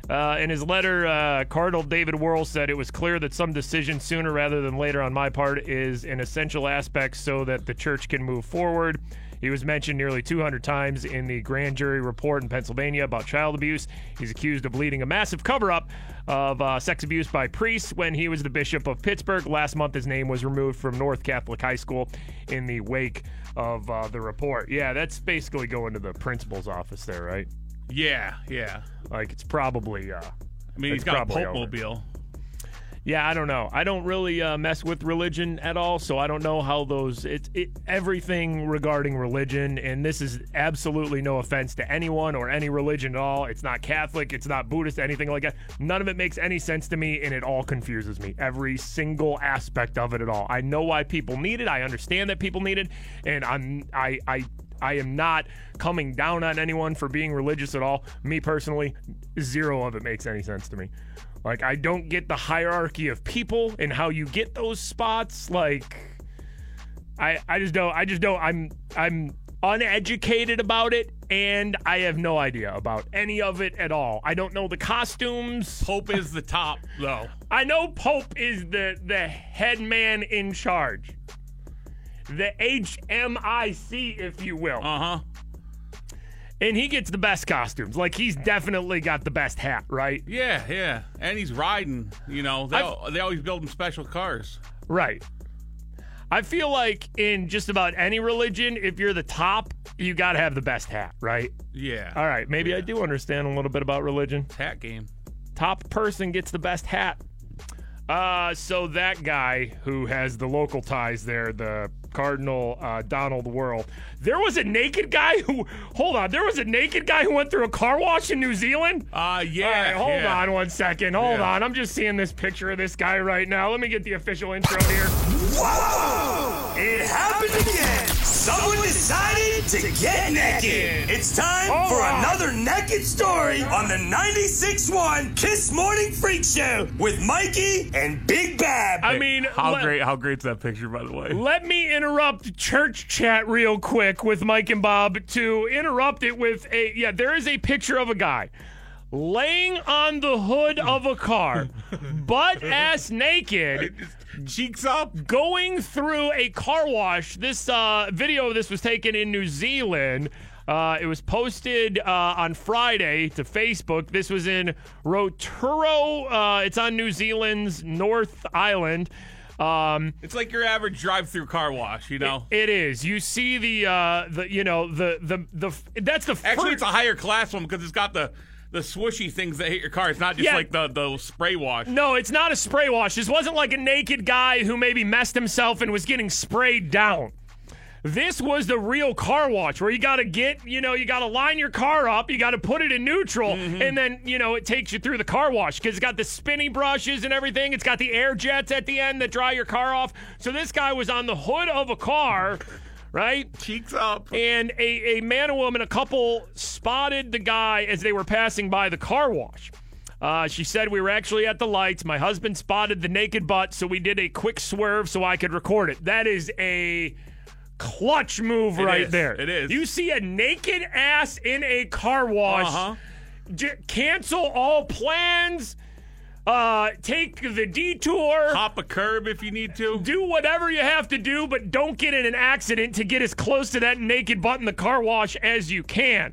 Uh, in his letter, uh, Cardinal David Wuerl said it was clear that some decision sooner rather than later on my part is an essential aspect so that the church can move forward. He was mentioned nearly 200 times in the grand jury report in Pennsylvania about child abuse. He's accused of leading a massive cover up of uh, sex abuse by priests when he was the Bishop of Pittsburgh. Last month, his name was removed from North Catholic High School in the wake of uh, the report. Yeah, that's basically going to the principal's office there, right? Yeah, yeah. Like, it's probably. Uh, I mean, he's got a Pope mobile. Yeah, I don't know. I don't really uh, mess with religion at all, so I don't know how those. It's it, everything regarding religion, and this is absolutely no offense to anyone or any religion at all. It's not Catholic, it's not Buddhist, anything like that. None of it makes any sense to me, and it all confuses me. Every single aspect of it at all. I know why people need it. I understand that people need it, and I'm I I. I am not coming down on anyone for being religious at all. Me personally, zero of it makes any sense to me. Like I don't get the hierarchy of people and how you get those spots. Like I I just don't I just don't I'm I'm uneducated about it and I have no idea about any of it at all. I don't know the costumes. Pope is the top, though. I know Pope is the the head man in charge. The HMIC, if you will. Uh huh. And he gets the best costumes. Like he's definitely got the best hat, right? Yeah, yeah. And he's riding. You know, they, they always build him special cars. Right. I feel like in just about any religion, if you're the top, you got to have the best hat, right? Yeah. All right, maybe I do understand a little bit about religion. Hat game. Top person gets the best hat. Uh, so that guy who has the local ties there, the Cardinal uh, Donald Wuerl, there was a naked guy who, hold on, there was a naked guy who went through a car wash in New Zealand? Uh, yeah. All right, hold yeah. on one second. Hold Yeah. on. I'm just seeing this picture of this guy right now. Let me get the official intro here. Whoa! It happened again. Someone decided to get naked. It's time All for right. another naked story on the 96.1 Kiss Morning Freak Show with Mikey and Big Bob. I mean, How let- great! How great's that picture, by the way? Let me interrupt church chat real quick with Mike and Bob to interrupt it with a yeah, there is a picture of a guy laying on the hood of a car, butt ass naked, Cheeks up. going through a car wash. This uh, video of this was taken in New Zealand. Uh, it was posted uh, on Friday to Facebook. This was in Rotorua. Uh, it's on New Zealand's North Island. Um, It's like your average drive-through car wash. You know. it is. You see the uh the you know the the the that's the Actually, fir- it's a higher class one because it's got the the swishy things that hit your car. It's not just Yeah. like the the spray wash. no, it's not a spray wash. This wasn't like a naked guy who maybe messed himself and was getting sprayed down. This was the real car wash where you got to get, you know, you got to line your car up, you got to put it in neutral, mm-hmm. and then, you know, it takes you through the car wash because it's got the spinny brushes and everything. It's got the air jets at the end that dry your car off. So this guy was on the hood of a car, right? Cheeks up. and a, a man and woman, a couple, spotted the guy as they were passing by the car wash. Uh, she said we were actually at the lights. My husband spotted the naked butt, so we did a quick swerve so I could record it. That is a clutch move It right is. there. It is. You see a naked ass in a car wash. Uh-huh. J- cancel all plans. Uh, take the detour. Hop a curb if you need to. Do whatever you have to do, but don't get in an accident to get as close to that naked butt in the car wash as you can.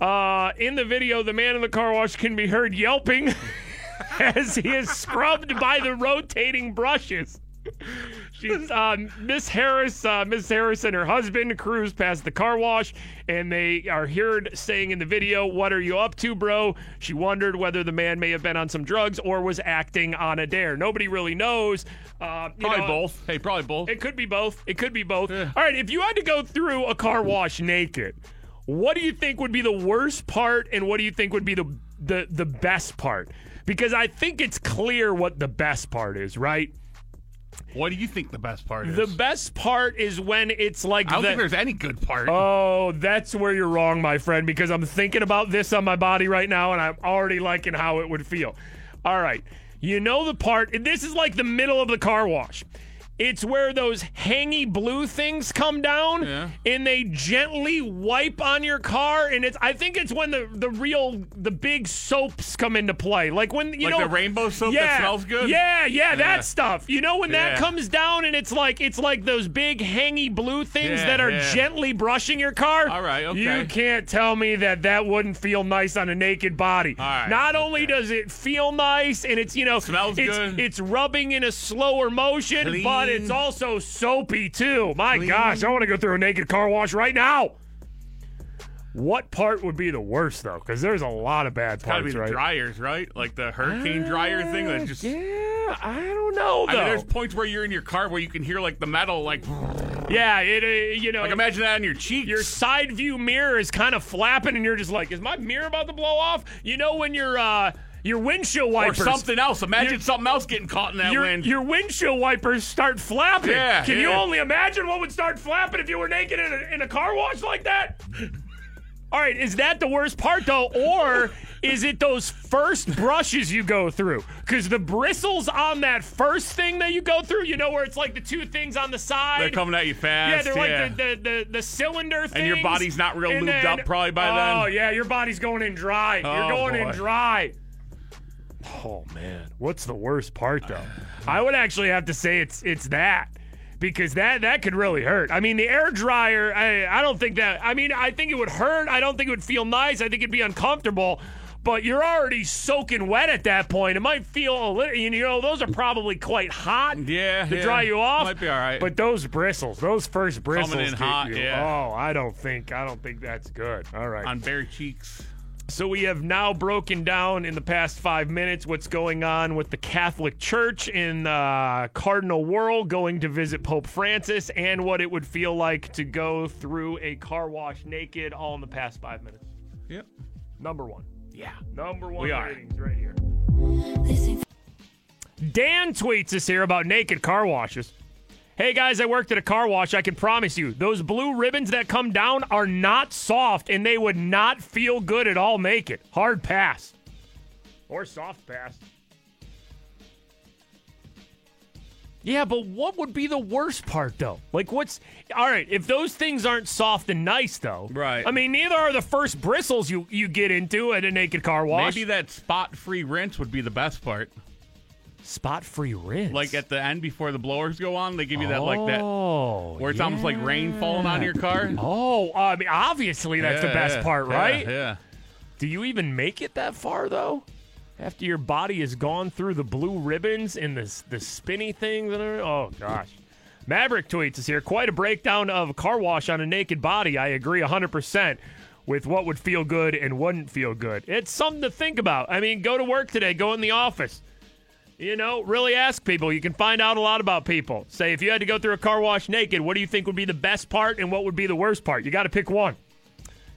Uh, in the video, the man in the car wash can be heard yelping as he is scrubbed by the rotating brushes. She's uh, Miss Harris. Uh, Miss Harris and her husband cruise past the car wash, and they are heard saying in the video, "What are you up to, bro?" She wondered whether the man may have been on some drugs or was acting on a dare. Nobody really knows. Uh, you Probably know, both. Hey, probably both. It could be both. It could be both. All right, if you had to go through a car wash naked, what do you think would be the worst part, and what do you think would be the the the best part? Because I think it's clear what the best part is, right? What do you think the best part is? The best part is when it's like I don't the, think there's any good part. Oh, that's where you're wrong, my friend, because I'm thinking about this on my body right now and I'm already liking how it would feel. All right. You know the part, this is like the middle of the car wash. It's where those hangy blue things come down Yeah. and they gently wipe on your car. And it's, I think it's when the, the real, the big soaps come into play. Like when, you Like know, the rainbow soap that yeah, smells good? Yeah, yeah, Yeah. that stuff. You know when that comes down and it's like, it's like those big hangy blue things that are gently brushing your car. All right, okay. You can't tell me that that wouldn't feel nice on a naked body. All right, Not only does it feel nice and it's, you know, Smells it's, good. it's rubbing in a slower motion, Clean. but it's also soapy too. My gosh, I want to go through a naked car wash right now. What part would be the worst though? Because there's a lot of bad parts. Gotta be the right? dryers, right? Like the hurricane dryer thing that just. Yeah, I don't know I mean, there's points where you're in your car where you can hear like the metal, like yeah, it uh, you know like imagine that on your cheek. your side view mirror is kind of flapping, and you're just like, "Is my mirror about to blow off?" You know when your uh, your windshield or wipers something else. Imagine Your- something else getting caught in that your, wind. your windshield wipers start flapping. Yeah, Can you only imagine what would start flapping if you were naked in a, in a car wash like that? All right, is that the worst part though, or is it those first brushes you go through? Because the bristles on that first thing that you go through, you know, where it's like the two things on the side. They're coming at you fast. Yeah, they're like the, the, the, the cylinder things. And your body's not real And lubed then- up probably by oh, then. Oh, yeah, your body's going in dry. You're Oh, going in dry. Oh, man. What's the worst part, though? I would actually have to say it's it's that. Because that that could really hurt. I mean, the air dryer. I, I don't think that. I mean, I think it would hurt. I don't think it would feel nice. I think it'd be uncomfortable. But you're already soaking wet at that point. It might feel a little. You know, those are probably quite hot. Yeah, to yeah. dry you off. Might be all right. But those bristles, those first bristles, coming in hot, you. yeah. Oh, I don't think I don't think that's good. All right. on bare cheeks. So we have now broken down in the past five minutes what's going on with the Catholic Church in uh, Cardinal Wuerl going to visit Pope Francis and what it would feel like to go through a car wash naked all in the past five minutes. Yep. Number one. Yeah. Number one We are. right here. Dan tweets us here about naked car washes. Hey guys, I worked at a car wash. I can promise you, those blue ribbons that come down are not soft and they would not feel good at all naked. Hard pass. Or soft pass. Yeah, but what would be the worst part though? Like what's all right, if those things aren't soft and nice though. Right. I mean, neither are the first bristles you you get into at a naked car wash. Maybe that spot-free rinse would be the best part. Spot free rinse. Like at the end before the blowers go on, they give you that like that Oh, where it's almost like rain falling on your car. Oh, uh, I mean, obviously that's the Yeah, best yeah, part, yeah, right? Yeah. Do you even make it that far though? After your body has gone through the blue ribbons and the the spinny things and everything? oh gosh. Maverick tweets us here. Quite a breakdown of car wash on a naked body. I agree 100% with what would feel good and wouldn't feel good. It's something to think about. I mean, go to work today, go in the office. You know, really ask people. You can find out a lot about people. Say, if you had to go through a car wash naked, what do you think would be the best part and what would be the worst part? You got to pick one.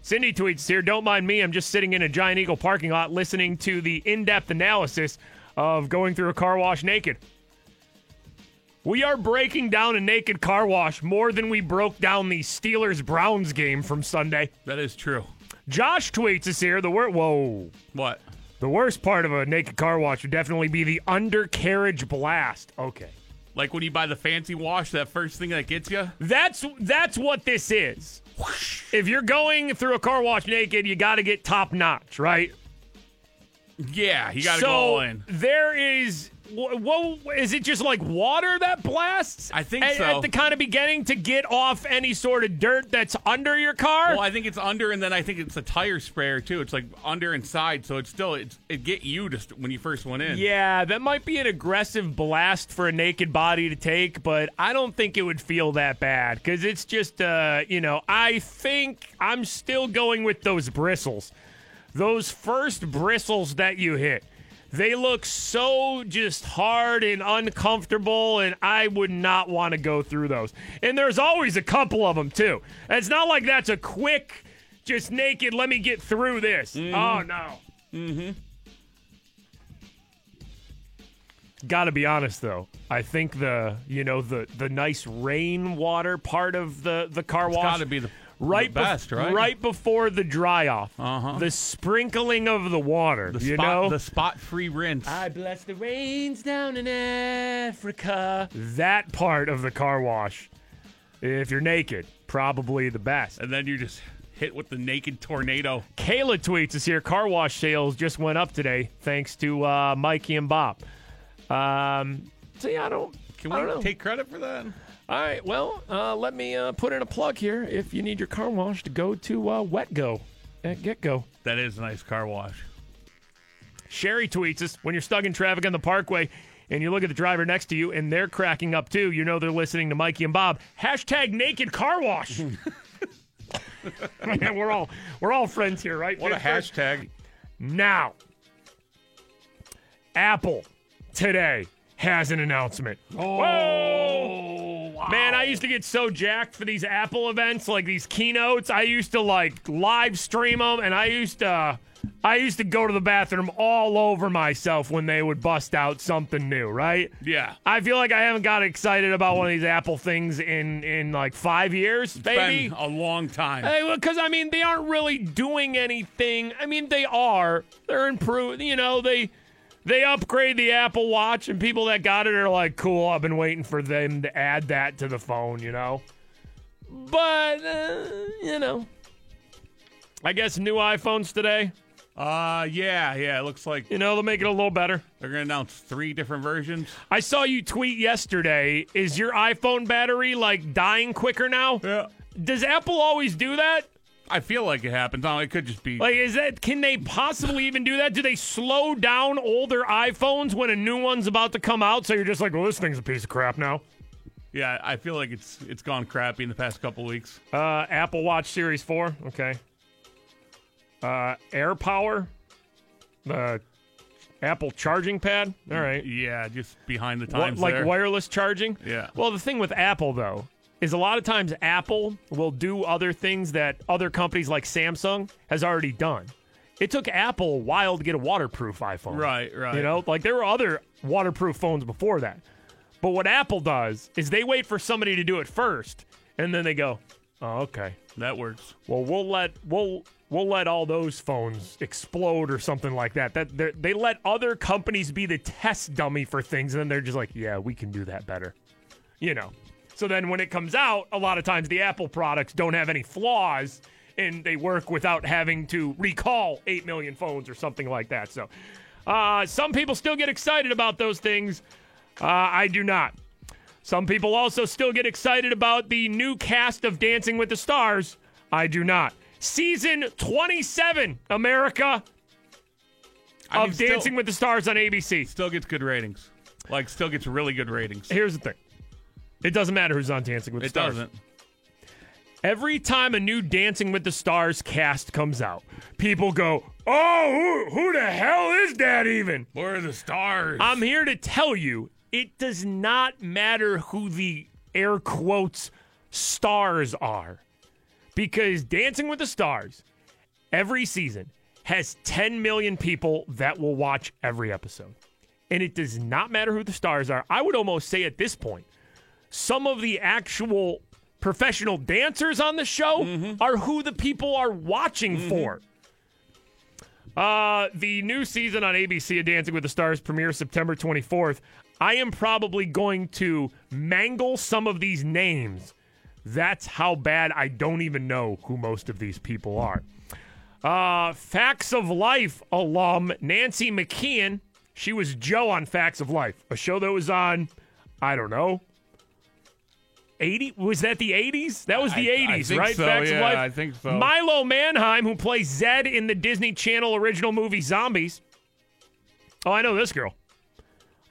Cindy tweets here, don't mind me. I'm just sitting in a Giant Eagle parking lot listening to the in depth analysis of going through a car wash naked. We are breaking down a naked car wash more than we broke down the Steelers Browns game from Sunday. That is true. Josh tweets us here. The word, whoa. What? The worst part of a naked car wash would definitely be the undercarriage blast. Okay. Like when you buy the fancy wash, that first thing that gets you. That's that's what this is. If you're going through a car wash naked, you got to get top notch, right? Yeah, you got to so go all in. There is. Whoa, is it just like water that blasts? I think at, so. At the kind of beginning to get off any sort of dirt that's under your car. Well, I think it's under, and then I think it's a tire sprayer too. It's like under and side, so it's still it's it get you just when you first went in. Yeah, that might be an aggressive blast for a naked body to take, but I don't think it would feel that bad because it's just, uh, you know, I think I'm still going with those bristles. Those first bristles that you hit, they look so just hard and uncomfortable, and I would not want to go through those. And there's always a couple of them, too. It's not like that's a quick, just naked, let me get through this. Oh, no. Mm-hmm. Got to be honest though. I think the you know the the nice rainwater part of the the car It's wash got to be the right the best, bef- right? before the dry off. Uh-huh. The sprinkling of the water. The you spot, know. the spot-free rinse. I bless the rains down in Africa. That part of the car wash, if you're naked, probably the best. and then you just hit with the naked tornado. Kayla tweets us here. Car wash sales just went up today, thanks to uh, Mikey and Bob. Um, so yeah, I don't. Can I we don't know. take credit for that? All right. Well, uh, let me uh, put in a plug here. If you need your car washed, go to uh, WetGo at GetGo. That is a nice car wash. Sherry tweets us when you're stuck in traffic on the Parkway and you look at the driver next to you and they're cracking up too. You know they're listening to Mikey and Bob. Hashtag naked car wash. Man, we're all we're all friends here, right? What a hashtag. Now, Apple today has an announcement. Oh, man! I used to get so jacked for these Apple events, like these keynotes. I used to like live stream them, and I used to, I used to go to the bathroom all over myself when they would bust out something new. Right? Yeah. I feel like I haven't got excited about one of these Apple things in in like five years, baby. Been a long time. Because I mean, they aren't really doing anything. I mean, they are. They're improving. You know, they they upgrade the Apple Watch, and people that got it are like, "Cool, I've been waiting for them to add that to the phone." You know, but uh, you know, I guess new iPhones today. Uh, yeah, yeah. It looks like You know, they'll make it a little better. they're gonna announce three different versions. I saw you tweet yesterday. Is your iPhone battery like dying quicker now? Yeah. Does Apple always do that? I feel like it happens. No, it could just be. Like, is that can they possibly even do that? Do they slow down older iPhones when a new one's about to come out? So you're just like, well, this thing's a piece of crap now. yeah, I feel like it's it's gone crappy in the past couple weeks. Uh, Apple Watch Series Four, okay. Uh, Air Power, the Apple charging pad. All right, Yeah, just behind the What- times. like there. wireless charging. Yeah. Well, the thing with Apple though is a lot of times Apple will do other things that other companies like Samsung has already done. It took Apple a while to get a waterproof iPhone. Right, right. You know, like there were other waterproof phones before that. But what Apple does is they wait for somebody to do it first, and then they go, "Oh, okay. that works. Well, we'll let we'll we'll let all those phones explode or something like that. That they're- let other companies be the test dummy for things, and then they're just like, "Yeah, we can do that better." You know. So then when it comes out, a lot of times the Apple products don't have any flaws and they work without having to recall 8 million phones or something like that. So uh, some people still get excited about those things. Uh, I do not. Some people also still get excited about the new cast of Dancing with the Stars. I do not. Season 27, America, I mean, of still- Dancing with the Stars on ABC. Still gets good ratings. Like, still gets really good ratings. Here's the thing it doesn't matter who's on Dancing with the It Stars. doesn't. Every time a new Dancing with the Stars cast comes out, people go, Oh, who, who the hell is that even? Where are the stars? I'm here to tell you it does not matter who the air quotes stars are. Because Dancing with the Stars, every season, has 10 million people that will watch every episode. And it does not matter who the stars are. I would almost say at this point, some of the actual professional dancers on the show are who the people are watching for. Uh, the new season on ABC of Dancing with the Stars premieres September 24th. I am probably going to mangle some of these names. That's how bad I don't even know who most of these people are. Uh, Facts of Life alum Nancy McKeon. She was Jo on Facts of Life, a show that was on, I don't know, 80 was that the 80s that was the I- I 80s think right? so, Facts of Life. I think so. milo manheim who plays zed in the disney channel original movie zombies. Oh i know this girl.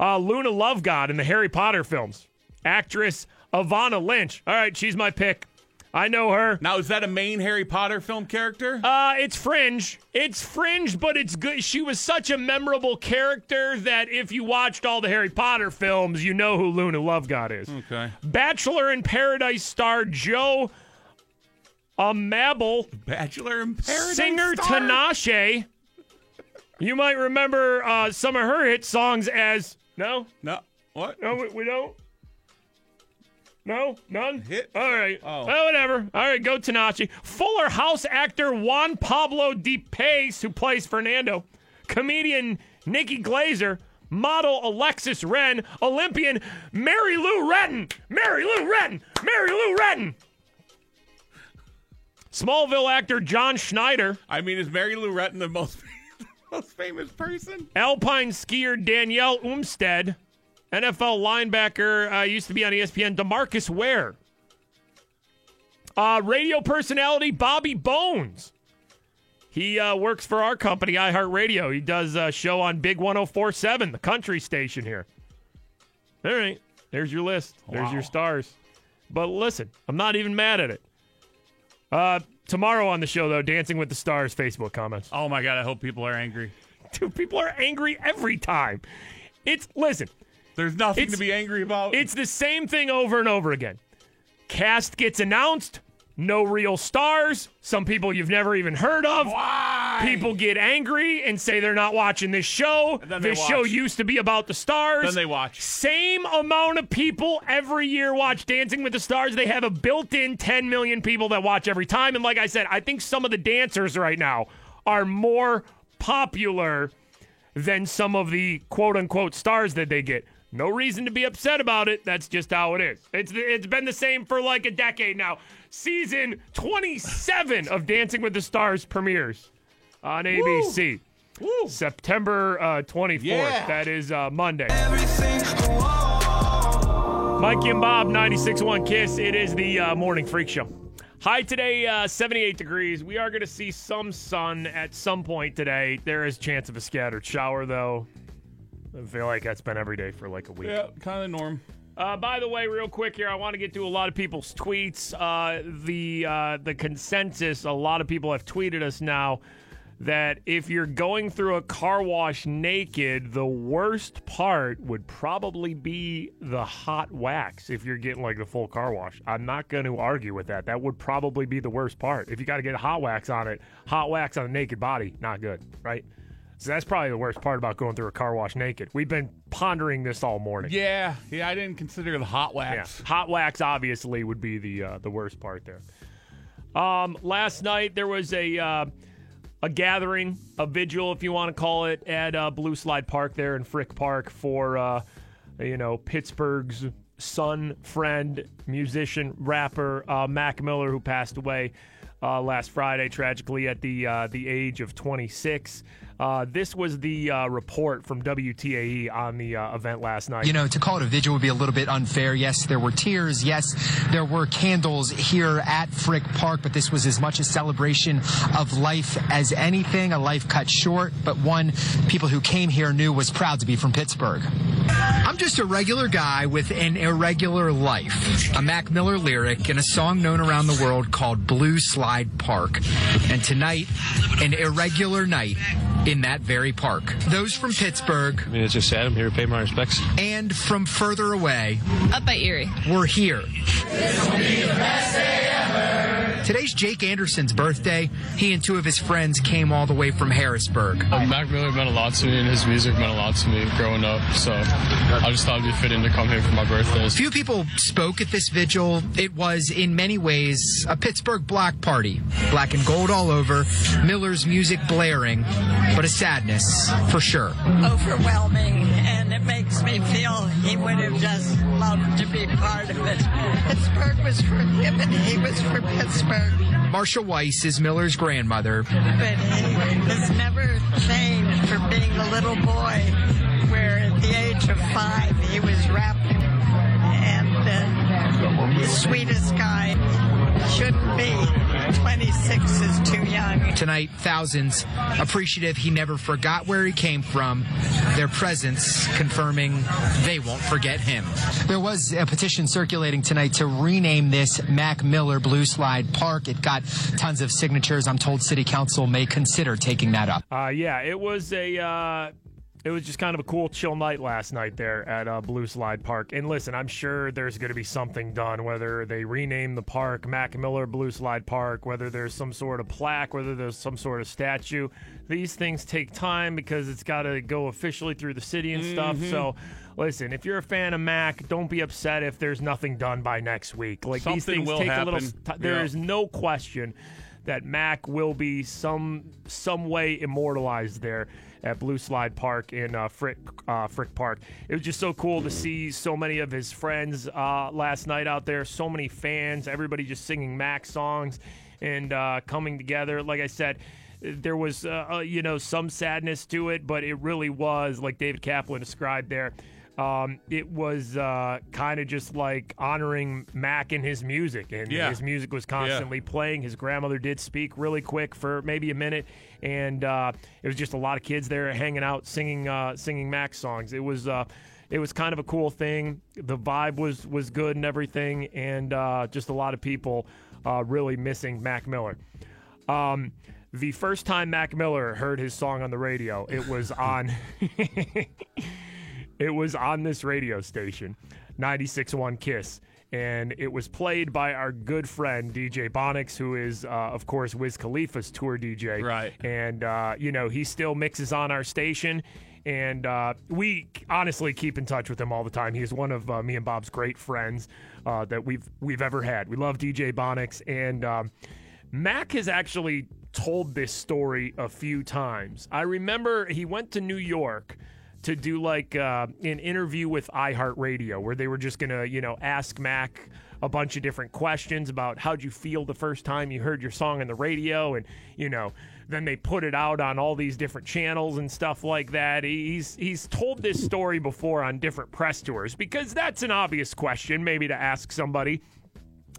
Uh, luna lovegood in the harry potter films. Actress Evanna Lynch. All right she's my pick i know her Now, is that a main Harry Potter film character? uh, it's fringe. It's fringe, but it's good. She was such a memorable character that if you watched all the Harry Potter films, you know who Luna Lovegood is. okay. Bachelor in Paradise star Joe Amabile, Bachelor in Paradise. singer star? Tinashe. You might remember uh, some of her hit songs as no, No. What? no, we, we don't. No, none. Hit? All right. Oh. Oh. whatever. All right, go Tinashe. Fuller House actor Juan Pablo Di Pace, who plays Fernando. Comedian Nikki Glazer. Model Alexis Ren. Olympian Mary Lou Retton. Mary Lou Retton. Mary Lou Retton. Smallville actor John Schneider. I mean, is Mary Lou Retton the most, most famous person? Alpine skier Danelle Umstead, NFL linebacker, uh, used to be on ESPN, Demarcus Ware. Uh, radio personality Bobby Bones. He uh, works for our company, iHeartRadio. He does a show on Big 1047, the country station here. All right, there's your list. There's your stars. But listen, I'm not even mad at it. Uh, tomorrow on the show, though, Dancing with the Stars Facebook comments. Oh my God! I hope people are angry. Dude, people are angry every time. It's listen, There's nothing It's- to be angry about. it's the same thing over and over again. Cast gets announced, no real stars, some people you've never even heard of. Why? People get angry and say they're not watching this show. And then they This show used to be about the stars. Then they watch. Same amount of people every year watch Dancing with the Stars. They have a built in 10 million people that watch every time. And like I said, I think some of the dancers right now are more popular than some of the quote unquote stars that they get. No reason to be upset about it. That's just how it is. It's it's been the same for like a decade now. Season 27 of Dancing with the Stars premieres on ABC. September uh, 24th. Yeah. That is uh, Monday. Mikey and Bob, 96.1 Kiss. It is the uh, Morning Freak Show. High today, uh, 78 degrees. We are going to see some sun at some point today. There is chance of a scattered shower, though. I feel like that's been every day for like a week. yeah, kind of norm. Uh, by the way, real quick here, I want to get to a lot of people's tweets. Uh, the uh, the consensus, a lot of people have tweeted us now that if you're going through a car wash naked, the worst part would probably be the hot wax. If you're getting like the full car wash, I'm not going to argue with that. That would probably be the worst part. If you got to get hot wax on it, hot wax on a naked body, not good, right? So that's probably the worst part about going through a car wash naked. We've been pondering this all morning. Yeah, yeah. I didn't consider the hot Yeah, wax. hot wax obviously would be the uh, the worst part there. Um, last night there was a uh, a gathering, a vigil, if you want to call it, at uh, Blue Slide Park there in Frick Park for uh, you know Pittsburgh's son, friend, musician, rapper uh, Mac Miller, who passed away uh, last Friday tragically at the uh, the age of 26. Uh, this was the uh, report from WTAE on the uh, event last night. You know, to call it a vigil would be a little bit unfair. Yes, there were tears. Yes, there were candles here at Frick Park, but this was as much a celebration of life as anything, a life cut short, but one people who came here knew was proud to be from Pittsburgh. I'm just a regular guy with an irregular life. A Mac Miller lyric in a song known around the world called Blue Slide Park. And tonight, an irregular night in that very park. Those from Pittsburgh I mean, it's just sad. I'm here to pay my respects. and from further away, Up by Erie. we're here. Today's Jake Anderson's birthday. He and two of his friends came all the way from Harrisburg. Uh, Mac Miller meant a lot to me, and his music meant a lot to me growing up. So I just thought it'd be fitting to come here for my birthday. Few people spoke at this vigil. It was, in many ways, a Pittsburgh block party. Black and gold all over, Miller's music blaring, but a sadness, for sure. overwhelming, and it makes me feel he would have just loved to be part of it. Pittsburgh was for him, and he was for Pittsburgh. Marsha Weiss is Miller's grandmother. But has never changed from being a little boy, where at the age of five he was rapping, and uh, the sweetest guy shouldn't be. 26 is too young. Tonight, thousands appreciative he never forgot where he came from. Their presence confirming they won't forget him. There was a petition circulating tonight to rename this Mac Miller Blue Slide Park. It got tons of signatures. I'm told City Council may consider taking that up. Uh, yeah, it was a. Uh, it was just kind of a cool, chill night last night there at uh, Blue Slide Park. And listen, I'm sure there's going to be something done, whether they rename the park Mac Miller Blue Slide Park, whether there's some sort of plaque, whether there's some sort of statue. These things take time because it's got to go officially through the city and stuff. Mhm. So, listen, if you're a fan of Mac, don't be upset if there's nothing done by next week. Like these things will take a little. happen. T- there Yeah. is no question that Mac will be some some way immortalized there at Blue Slide Park in uh, Frick uh, Frick Park. It was just so cool to see so many of his friends uh, last night out there. So many fans, everybody just singing Mac songs and uh, coming together. Like I said. There was, uh, uh, you know, some sadness to it, but it really was, like David Kaplan described there, um, it was uh, kind of just like honoring Mac and his music, and Yeah. his music was constantly playing. His grandmother did speak really quick for maybe a minute, and uh, it was just a lot of kids there hanging out, singing, uh, singing Mac songs. It was. Uh, it was kind of a cool thing. The vibe was was good and everything, and uh, just a lot of people uh, really missing Mac Miller. Um, the first time Mac Miller heard his song on the radio, it was on it was on this radio station, 96.1 Kiss. And it was played by our good friend DJ Bonix, who is, uh, of course, Wiz Khalifa's tour DJ. Right. And, uh, you know, he still mixes on our station. And uh, we honestly keep in touch with him all the time. He is one of uh, me and Bob's great friends uh, that we've we've ever had. We love DJ Bonix, and um, Mac has actually told this story a few times. I remember he went to New York to do like uh, an interview with iHeartRadio where they were just gonna, you know, ask Mac a bunch of different questions about how'd you feel the first time you heard your song on the radio, and you know, then they put it out on all these different channels and stuff like that. He's he's told this story before on different press tours because that's an obvious question maybe to ask somebody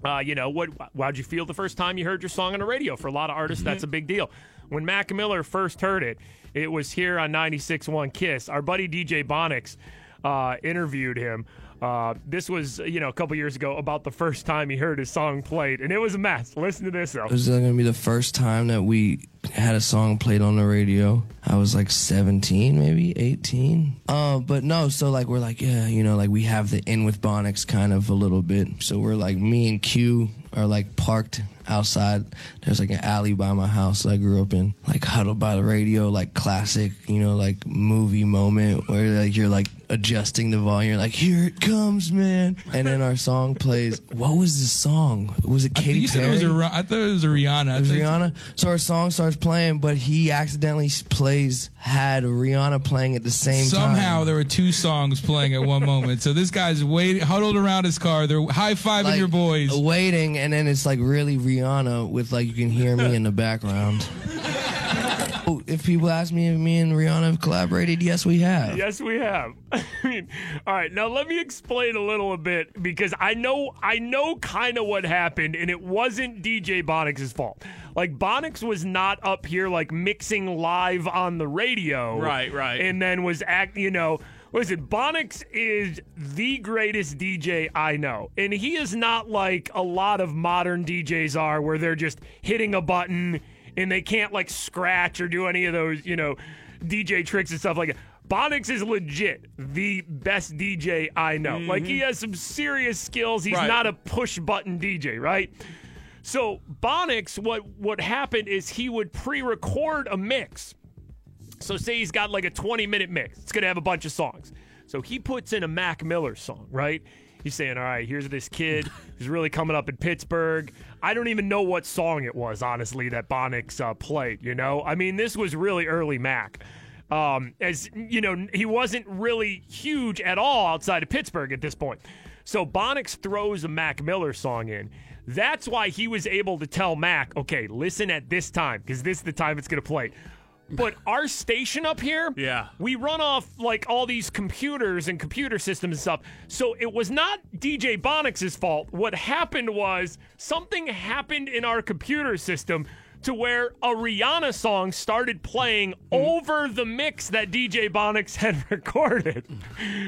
uh, you know, what? How'd you feel the first time you heard your song on the radio? For a lot of artists, that's a big deal. When Mac Miller first heard it, it was here on 96.1 Kiss. Our buddy DJ Bonix uh, interviewed him. Uh, this was, you know, a couple years ago about the first time he heard his song played, and it was a mess. Listen to this, though. It was going to be the first time that we had a song played on the radio. I was like 17, maybe 18. Uh, but no, so like we're like, yeah, you know, like we have the in with Bonix kind of a little bit. So we're like, me and Q are like parked outside. There's like an alley by my house I grew up in, like huddled by the radio, like classic, you know, like movie moment where like you're like adjusting the volume. You're like, here it comes, man. And then our song plays. What was the song? Was it Katy said it Perry? was a, I thought it was a Rihanna. It was Rihanna. So our song starts playing, but he accidentally plays had Rihanna playing at the same Somehow time. Somehow there were two songs playing at one moment. So this guy's waiting, huddled around his car. They're high fiving Like, your boys. waiting, and then it's like really Rihanna with like you can hear me in the background. Oh, if people ask me if me and Rihanna have collaborated, yes, we have. Yes, we have. I mean, all right. Now let me explain a little bit because I know I know kind of what happened, and it wasn't DJ Bonix's fault. Like Bonix was not up here like mixing live on the radio, Right, right. and then was act. You know, listen, Bonix is the greatest DJ I know, and he is not like a lot of modern DJs are, where they're just hitting a button and they can't like scratch or do any of those, you know, DJ tricks and stuff like that. Bonix is legit the best DJ I know. Like he mm-hmm. has some serious skills. He's Right. not a push button DJ, right? So Bonix, what what happened is he would pre-record a mix. So say he's got like a 20 minute mix. It's gonna have a bunch of songs. So he puts in a Mac Miller song, right? He's saying, "All right, here's this kid who's really coming up in Pittsburgh." I don't even know what song it was, honestly, that Bonix uh, played. You know, I mean, this was really early Mac. Um, as you know, he wasn't really huge at all outside of Pittsburgh at this point. So Bonix throws a Mac Miller song in. That's why he was able to tell Mac, okay, listen at this time, because this is the time it's going to play. But our station up here, Yeah. we run off like all these computers and computer systems and stuff. So it was not DJ Bonix's fault. What happened was something happened in our computer system to where a Rihanna song started playing hmm. over the mix that DJ Bonix had recorded.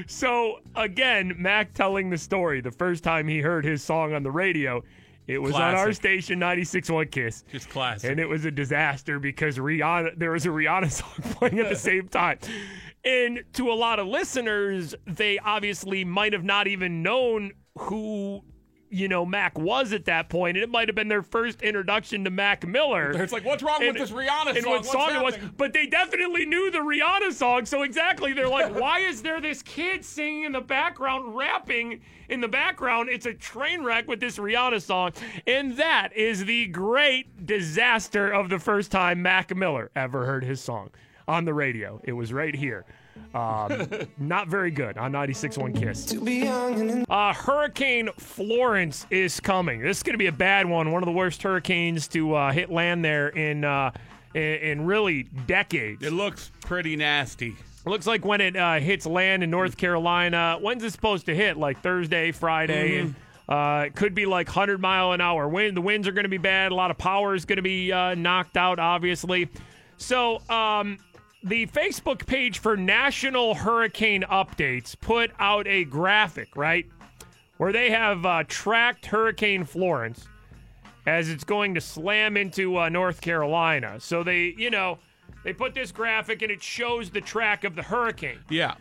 So again, Mac telling the story the first time he heard his song on the radio. It was on our Classic. station, 96.1 Kiss. Just classic. And it was a disaster because Rihanna, there was a Rihanna song playing at the same time. And to a lot of listeners, they obviously might have not even known who, you know, Mac was at that point. And it might have been their first introduction to Mac Miller. It's like, what's wrong with this Rihanna and song? And what song it was. But they definitely knew the Rihanna song. So exactly, they're like, why is there this kid singing in the background, rapping in the background? It's a train wreck with this Rihanna song. And that is the great disaster of the first time Mac Miller ever heard his song on the radio. It was right here. Um, not very good on 96.1 Kiss. Uh, Hurricane Florence is coming. This is going to be a bad one. One of the worst hurricanes to uh, hit land there in, uh, in in really decades. It looks pretty nasty. It looks like when it uh, hits land in North Carolina. When's it supposed to hit? Like Thursday, Friday, and uh, it could be like 100 mile an hour wind. The winds are going to be bad. A lot of power is going to be uh, knocked out, obviously. So, um, the Facebook page for National Hurricane Updates put out a graphic, right, where they have uh, tracked Hurricane Florence as it's going to slam into uh, North Carolina. So they, you know, they put this graphic and it shows the track of the hurricane. Yeah.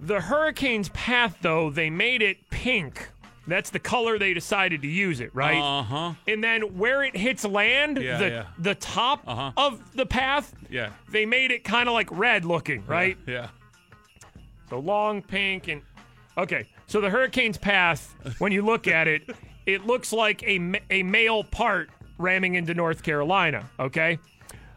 The hurricane's path, though, they made it pink. That's the color they decided to use it, right? Uh huh. And then where it hits land, Yeah, the yeah. the top Uh-huh. of the path, Yeah. they made it kind of like red looking, right? Yeah. So long pink and okay. So the hurricane's path, when you look at it, it looks like a ma- a male part ramming into North Carolina. Okay.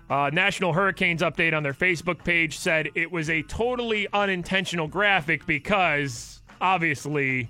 Uh, National Hurricanes update on their Facebook page said it was a totally unintentional graphic because obviously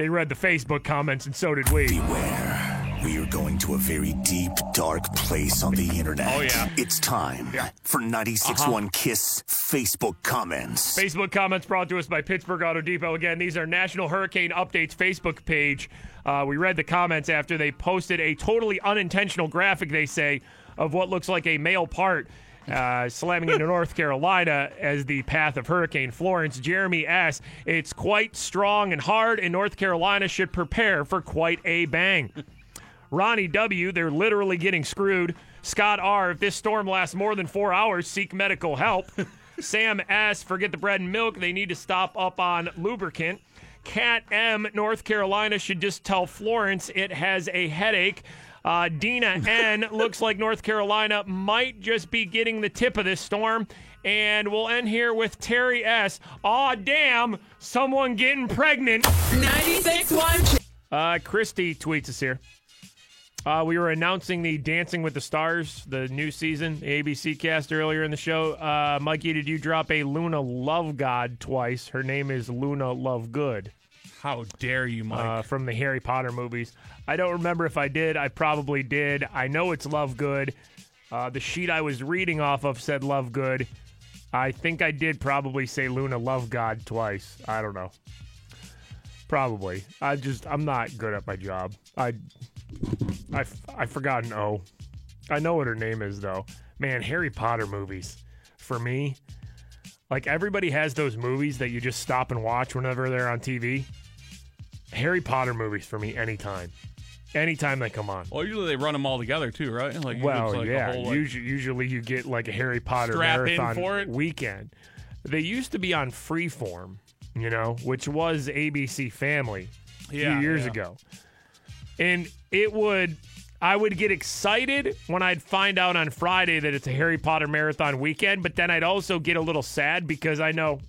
they read the Facebook comments and so did we. Beware. We are going to a very deep, dark place on the internet. Oh, yeah. It's time for 96.1 Kiss Facebook comments. Facebook comments brought to us by Pittsburgh Auto Depot. Again, these are National Hurricane Updates Facebook page. Uh, we read the comments after they posted a totally unintentional graphic, they say, of what looks like a male part uh, slamming into North Carolina as the path of Hurricane Florence. Jeremy S. It's quite strong and hard, and North Carolina should prepare for quite a bang. Ronnie W., they're literally getting screwed. Scott R., if this storm lasts more than four hours, seek medical help. Sam S., forget the bread and milk. They need to stop up on lubricant. Cat M., North Carolina should just tell Florence it has a headache. Uh, Dina N., looks like North Carolina might just be getting the tip of this storm. And we'll end here with Terry S. Aw, damn, someone getting pregnant. 96.1 Uh, Christy tweets us here. Uh, we were announcing the Dancing with the Stars, the new season, the ABC cast earlier in the show. Uh, Mikey, did you drop a Luna Love God twice? Her name is Luna Lovegood. How dare you, Mike? Uh, from the Harry Potter movies. I don't remember if I did. I probably did. I know it's Lovegood. Uh, the sheet I was reading off of said Lovegood. I think I did probably say Luna Love God twice. I don't know. Probably. I just I'm not good at my job. I I I forgot an O. I know what her name is though. Man, Harry Potter movies for me. Like everybody has those movies that you just stop and watch whenever they're on TV. Harry Potter movies for me anytime. Anytime they come on. Well, usually they run them all together too, right? Like Well, like a yeah. whole, like- usually, usually you get like a Harry Potter marathon weekend. They used to be on Freeform, you know, which was ABC Family a Yeah, few years yeah. ago. and it would. I would get excited when I'd find out on Friday that it's a Harry Potter marathon weekend, but then I'd also get a little sad because I know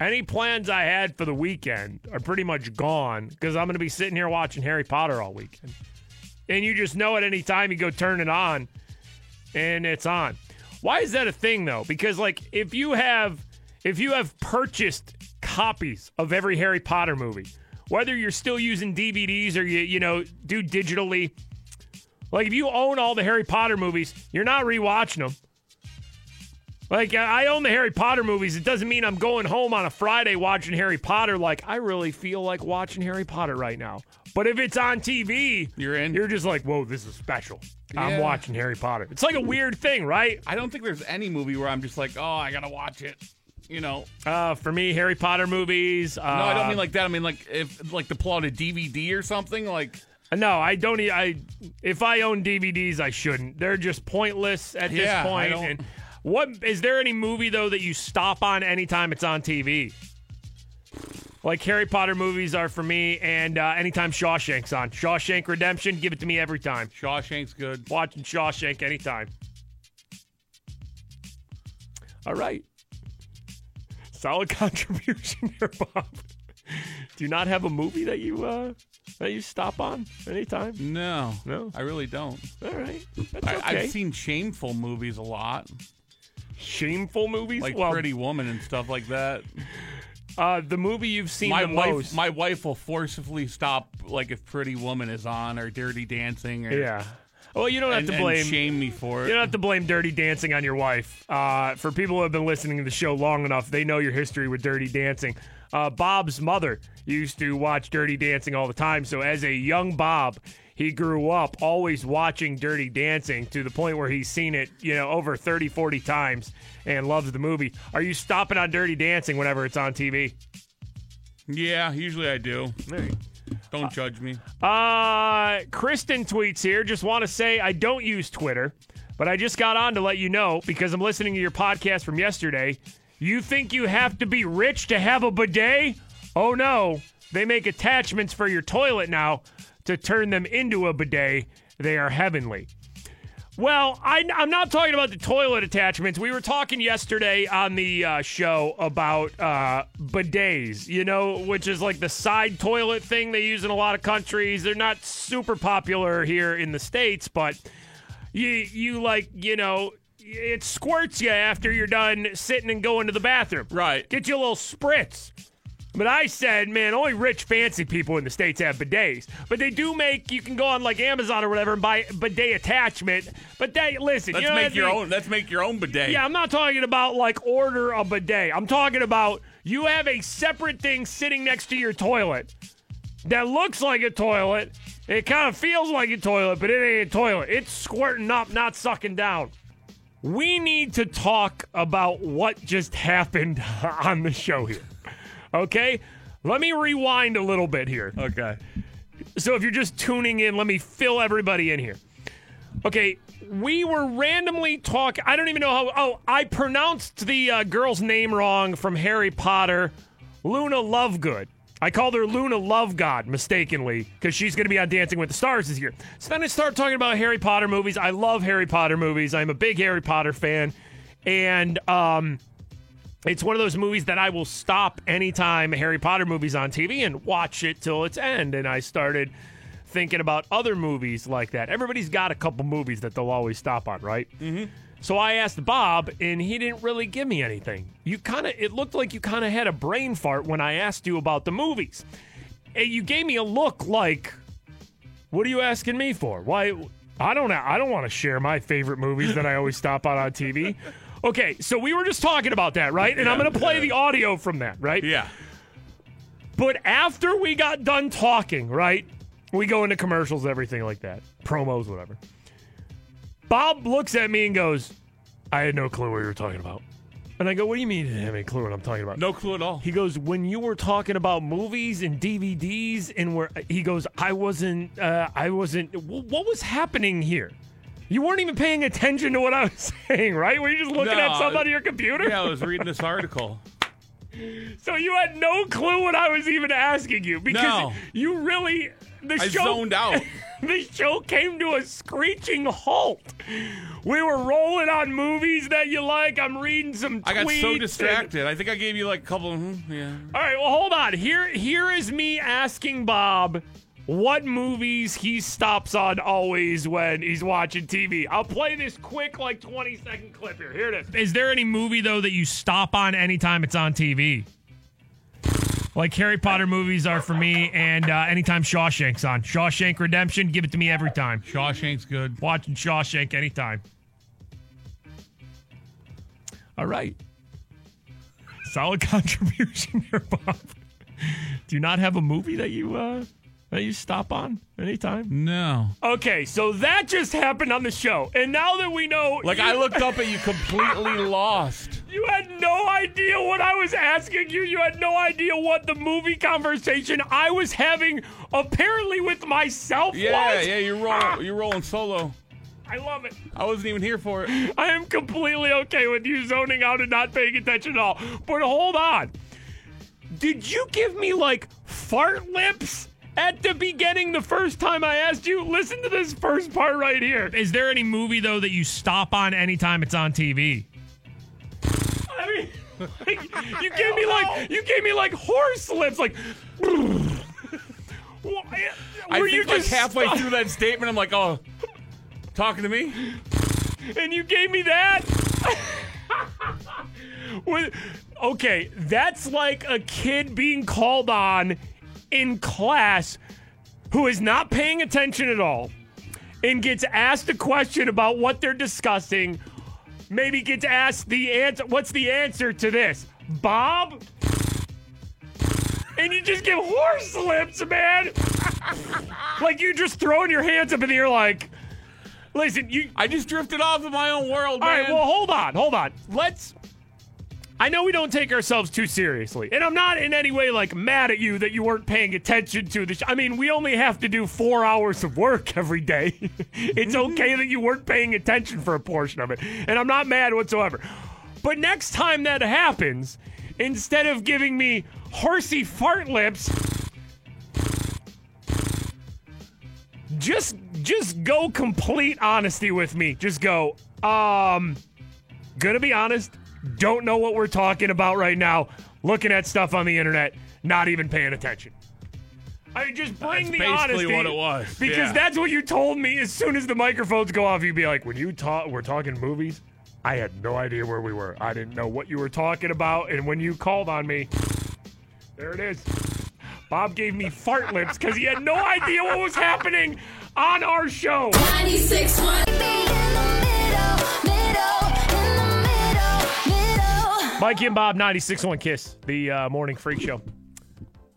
any plans I had for the weekend are pretty much gone because I'm going to be sitting here watching Harry Potter all weekend. And you just know at any time you go turn it on and it's on. Why is that a thing though? Because like if you have if you have purchased copies of every Harry Potter movie, whether you're still using DVDs or you you know do digitally, like if you own all the Harry Potter movies, you're not rewatching them. Like I own the Harry Potter movies. It doesn't mean I'm going home on a Friday watching Harry Potter. Like I really feel like watching Harry Potter right now. But if it's on TV, you're in. You're just like, whoa, this is special. I'm Yeah. watching Harry Potter. It's like a weird thing, right? I don't think there's any movie where I'm just like, oh, I gotta watch it. You know. Uh, for me, Harry Potter movies. Uh, no, I don't mean like that. I mean like if like the out a DVD or something. Like No, I don't. e- I if I own DVDs, I shouldn't. They're just pointless at this Yeah, I point. don't- And what is there any movie though that you stop on anytime it's on TV? Like Harry Potter movies are for me, and uh, anytime Shawshank's on, Shawshank Redemption, give it to me every time. Shawshank's good. Watching Shawshank anytime. All right, solid contribution here, Bob. Do you not have a movie that you uh, that you stop on anytime? no, No? I really don't. All right, that's I, okay. I've seen shameful movies a lot, shameful movies, like well, Pretty Woman and stuff like that. Uh, the movie you've seen my the wife, most. my wife will forcibly stop like if Pretty Woman is on or Dirty Dancing. Or, yeah. Well, you don't have and, to and blame. shame me for it. You don't have to blame Dirty Dancing on your wife. Uh, for people who have been listening to the show long enough, they know your history with Dirty Dancing. Uh, Bob's mother used to watch Dirty Dancing all the time. So as a young Bob, he grew up always watching Dirty Dancing to the point where he's seen it, you know, over 30, 40 times and loves the movie. Are you stopping on Dirty Dancing whenever it's on TV? yeah, usually I do. Don't judge me. Uh, Kristen tweets here. Just want to say I don't use Twitter, but I just got on to let you know because I'm listening to your podcast from yesterday. You think you have to be rich to have a bidet? Oh no, they make attachments for your toilet now to turn them into a bidet. They are heavenly. Well, I, am not talking about the toilet attachments. We were talking yesterday on the uh, show about uh, bidets, you know, which is like the side toilet thing they use in a lot of countries. They're not super popular here in the States, but you, you like, you know, it squirts you after you're done sitting and going to the bathroom. Right. Get you a little spritz. But I said, man, only rich, fancy people in the States have bidets. But they do make, you can go on like Amazon or whatever and buy bidet attachment. But they, listen, Let's you know make your mean? own. Let's make your own bidet. Yeah, I'm not talking about like order a bidet. I'm talking about you have a separate thing sitting next to your toilet that looks like a toilet. It kind of feels like a toilet, but it ain't a toilet. It's squirting up, not sucking down. We need to talk about what just happened on the show here. Okay? Let me rewind a little bit here. Okay. So if you're just tuning in, let me fill everybody in here. Okay, we were randomly talking. I don't even know how. Oh, I pronounced the uh, girl's name wrong from Harry Potter, Luna Lovegood. I called her Luna Love God mistakenly because she's going to be on Dancing with the Stars this year. So then I start talking about Harry Potter movies. I love Harry Potter movies. I'm a big Harry Potter fan, and um, it's one of those movies that I will stop anytime Harry Potter movies on TV and watch it till its end. And I started thinking about other movies like that. Everybody's got a couple movies that they'll always stop on, right? Mm-hmm. So I asked Bob, and he didn't really give me anything. You kind of, it looked like you kind of had a brain fart when I asked you about the movies. And you gave me a look like, "What are you asking me for? Why? I don't, I don't want to share my favorite movies that I always stop on on TV." Okay, so we were just talking about that, right? And I'm going to play the audio from that, right? Yeah. But after we got done talking, right? We go into commercials, everything like that, promos, whatever. Bob looks at me and goes, I had no clue what you were talking about. And I go, What do you mean you didn't have any clue what I'm talking about? No clue at all. He goes, When you were talking about movies and DVDs, and where he goes, I wasn't, uh, I wasn't, w- what was happening here? You weren't even paying attention to what I was saying, right? Were you just looking at No, something on your computer? Yeah, I was reading this article. So you had no clue what I was even asking you because No. you really the I show zoned out. the show came to a screeching halt. We were rolling on movies that you like. I'm reading some. I got tweets so and- distracted. I think I gave you like a couple. Of, hmm, yeah. All right, well, hold on. Here, here is me asking Bob what movies he stops on always when he's watching TV. I'll play this quick, like 20 second clip here. Here it is. Is there any movie though that you stop on anytime it's on TV? Like Harry Potter movies are for me, and uh, anytime Shawshank's on. Shawshank Redemption, give it to me every time. Shawshank's good. Watching Shawshank anytime. All right. Solid contribution here, Bob. Do you not have a movie that you uh that you stop on anytime? No. Okay, so that just happened on the show. And now that we know Like you- I looked up at you completely lost. You had no idea what I was asking you. You had no idea what the movie conversation I was having apparently with myself Yeah, was. yeah, you're rolling. Ah! You're rolling solo. I love it. I wasn't even here for it. I am completely okay with you zoning out and not paying attention at all. But hold on. Did you give me like fart lips at the beginning the first time I asked you? Listen to this first part right here. Is there any movie though that you stop on anytime it's on TV? I mean, like, you gave me like you gave me like horse lips, like. Well, I were think you like just halfway stop- through that statement, I'm like, oh, talking to me? and you gave me that. With, okay, that's like a kid being called on in class who is not paying attention at all and gets asked a question about what they're discussing. Maybe gets asked the answer. What's the answer to this, Bob? And you just give horse lips, man. like you're just throwing your hands up in the air, like, listen, you. I just drifted off in my own world, All man. right, well, hold on, hold on. Let's. I know we don't take ourselves too seriously, and I'm not in any way like mad at you that you weren't paying attention to the. Sh- I mean, we only have to do four hours of work every day. it's okay that you weren't paying attention for a portion of it, and I'm not mad whatsoever. But next time that happens, instead of giving me horsey fart lips, just just go complete honesty with me. Just go. Um, gonna be honest. Don't know what we're talking about right now. Looking at stuff on the internet, not even paying attention. I mean, just bring That's the basically honesty. what it was, Because yeah. that's what you told me as soon as the microphones go off. You'd be like, when you talk, we're talking movies. I had no idea where we were. I didn't know what you were talking about. And when you called on me, there it is. Bob gave me fart lips because he had no idea what was happening on our show. 96.1. Mikey and Bob, 96.1 Kiss, the uh, morning freak show.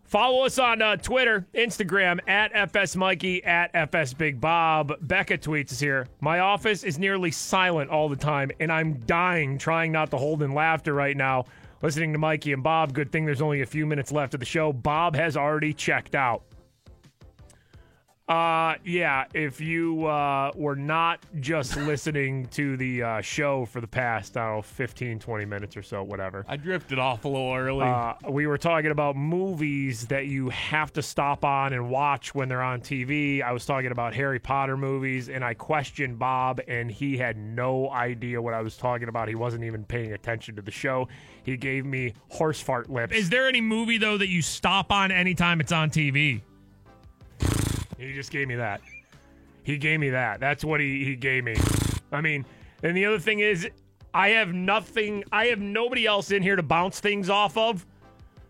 Follow us on uh, Twitter, Instagram, at FS Mikey, at FS Big Bob. Becca tweets us here. My office is nearly silent all the time, and I'm dying trying not to hold in laughter right now. Listening to Mikey and Bob, good thing there's only a few minutes left of the show. Bob has already checked out. Uh, yeah, if you uh, were not just listening to the uh, show for the past, I don't know, 15, 20 minutes or so, whatever. I drifted off a little early. Uh, we were talking about movies that you have to stop on and watch when they're on TV. I was talking about Harry Potter movies, and I questioned Bob, and he had no idea what I was talking about. He wasn't even paying attention to the show. He gave me horse fart lips. Is there any movie, though, that you stop on anytime it's on TV? He just gave me that. He gave me that. That's what he, he gave me. I mean, and the other thing is, I have nothing, I have nobody else in here to bounce things off of.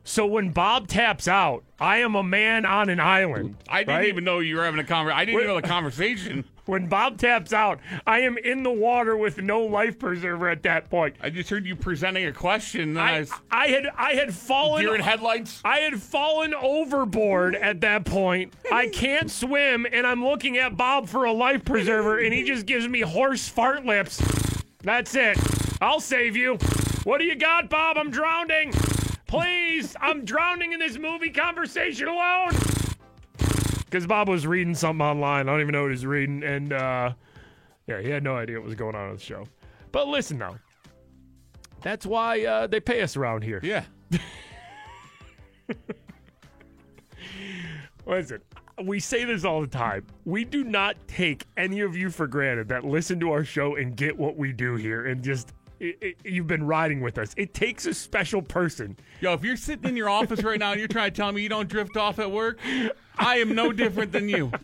So when Bob taps out, I am a man on an island. I didn't right? even know you were having a conversation. I didn't even know the conversation. When Bob taps out, I am in the water with no life preserver at that point. I just heard you presenting a question. I, I, was, I had I had fallen deer in headlights. I had fallen overboard at that point. I can't swim, and I'm looking at Bob for a life preserver, and he just gives me horse fart lips. That's it. I'll save you. What do you got, Bob? I'm drowning. Please, I'm drowning in this movie conversation alone. Because Bob was reading something online. I don't even know what he's reading, and uh, yeah, he had no idea what was going on on the show. But listen, though, that's why uh, they pay us around here. Yeah. Listen, we say this all the time. We do not take any of you for granted that listen to our show and get what we do here and just it, it, you've been riding with us. It takes a special person. Yo, if you're sitting in your office right now and you're trying to tell me you don't drift off at work, I am no different than you.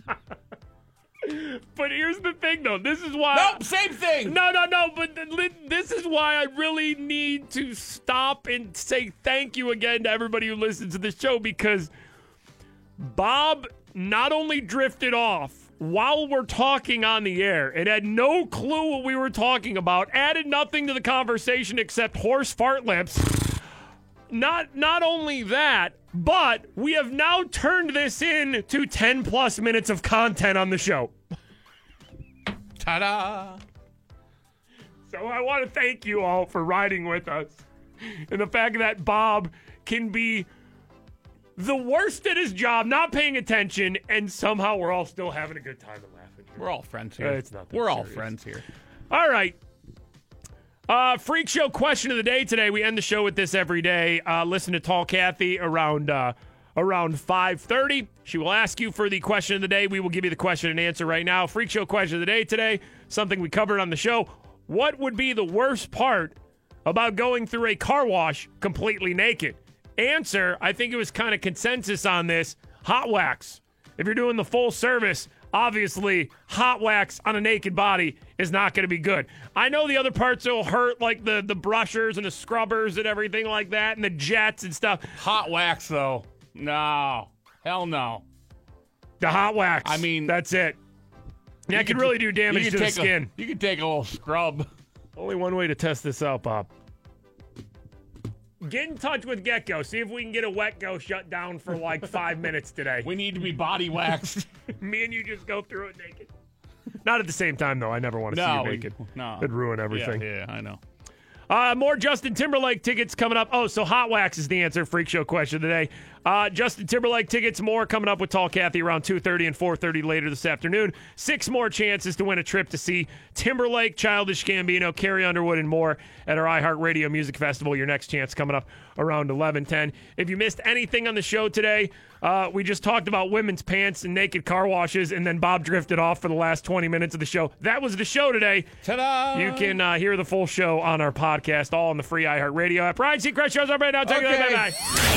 But here's the thing, though. This is why. Nope, same thing. No, no, no. But th- this is why I really need to stop and say thank you again to everybody who listens to the show because Bob not only drifted off while we're talking on the air and had no clue what we were talking about, added nothing to the conversation except horse fart lips. Not not only that, but we have now turned this in to 10 plus minutes of content on the show. Ta-da! So I want to thank you all for riding with us. And the fact that Bob can be the worst at his job, not paying attention, and somehow we're all still having a good time and laughing. here. We're all friends here. Uh, it's not that We're all friends here. All right. Uh, freak show question of the day today. We end the show with this every day. Uh, listen to Tall Kathy around uh, around five thirty. She will ask you for the question of the day. We will give you the question and answer right now. Freak show question of the day today. Something we covered on the show. What would be the worst part about going through a car wash completely naked? Answer. I think it was kind of consensus on this. Hot wax. If you're doing the full service, obviously hot wax on a naked body is not going to be good. I know the other parts will hurt, like the the brushers and the scrubbers and everything like that, and the jets and stuff. Hot wax, though. No. Hell no. The hot wax. I mean, that's it. That could really do damage to the take a- skin. you could take a little scrub. Only one way to test this out, Bob. Get in touch with GetGo. See if we can get a GetGo shut down for like five minutes today. We need to be body waxed. Me and you just go through it naked. Not at the same time, though. I never want to see No, you we- naked. no. It'd ruin everything. Yeah, yeah, I know. Uh, more Justin Timberlake tickets coming up. Oh, so Hot Wax is the answer. Freak Show question of the day. Uh, Justin Timberlake tickets, more coming up with Tall Kathy around 2.30 and 4.30 later this afternoon. Six more chances to win a trip to see Timberlake, Childish Gambino, Carrie Underwood, and more at our iHeartRadio Music Festival. Your next chance coming up around 11.10. If you missed anything on the show today, uh, we just talked about women's pants and naked car washes, and then Bob drifted off for the last 20 minutes of the show. That was the show today. Ta-da! You can uh, hear the full show on our podcast, all on the free iHeartRadio app. Ryan Seacrest shows up right now. Take it away. Bye-bye.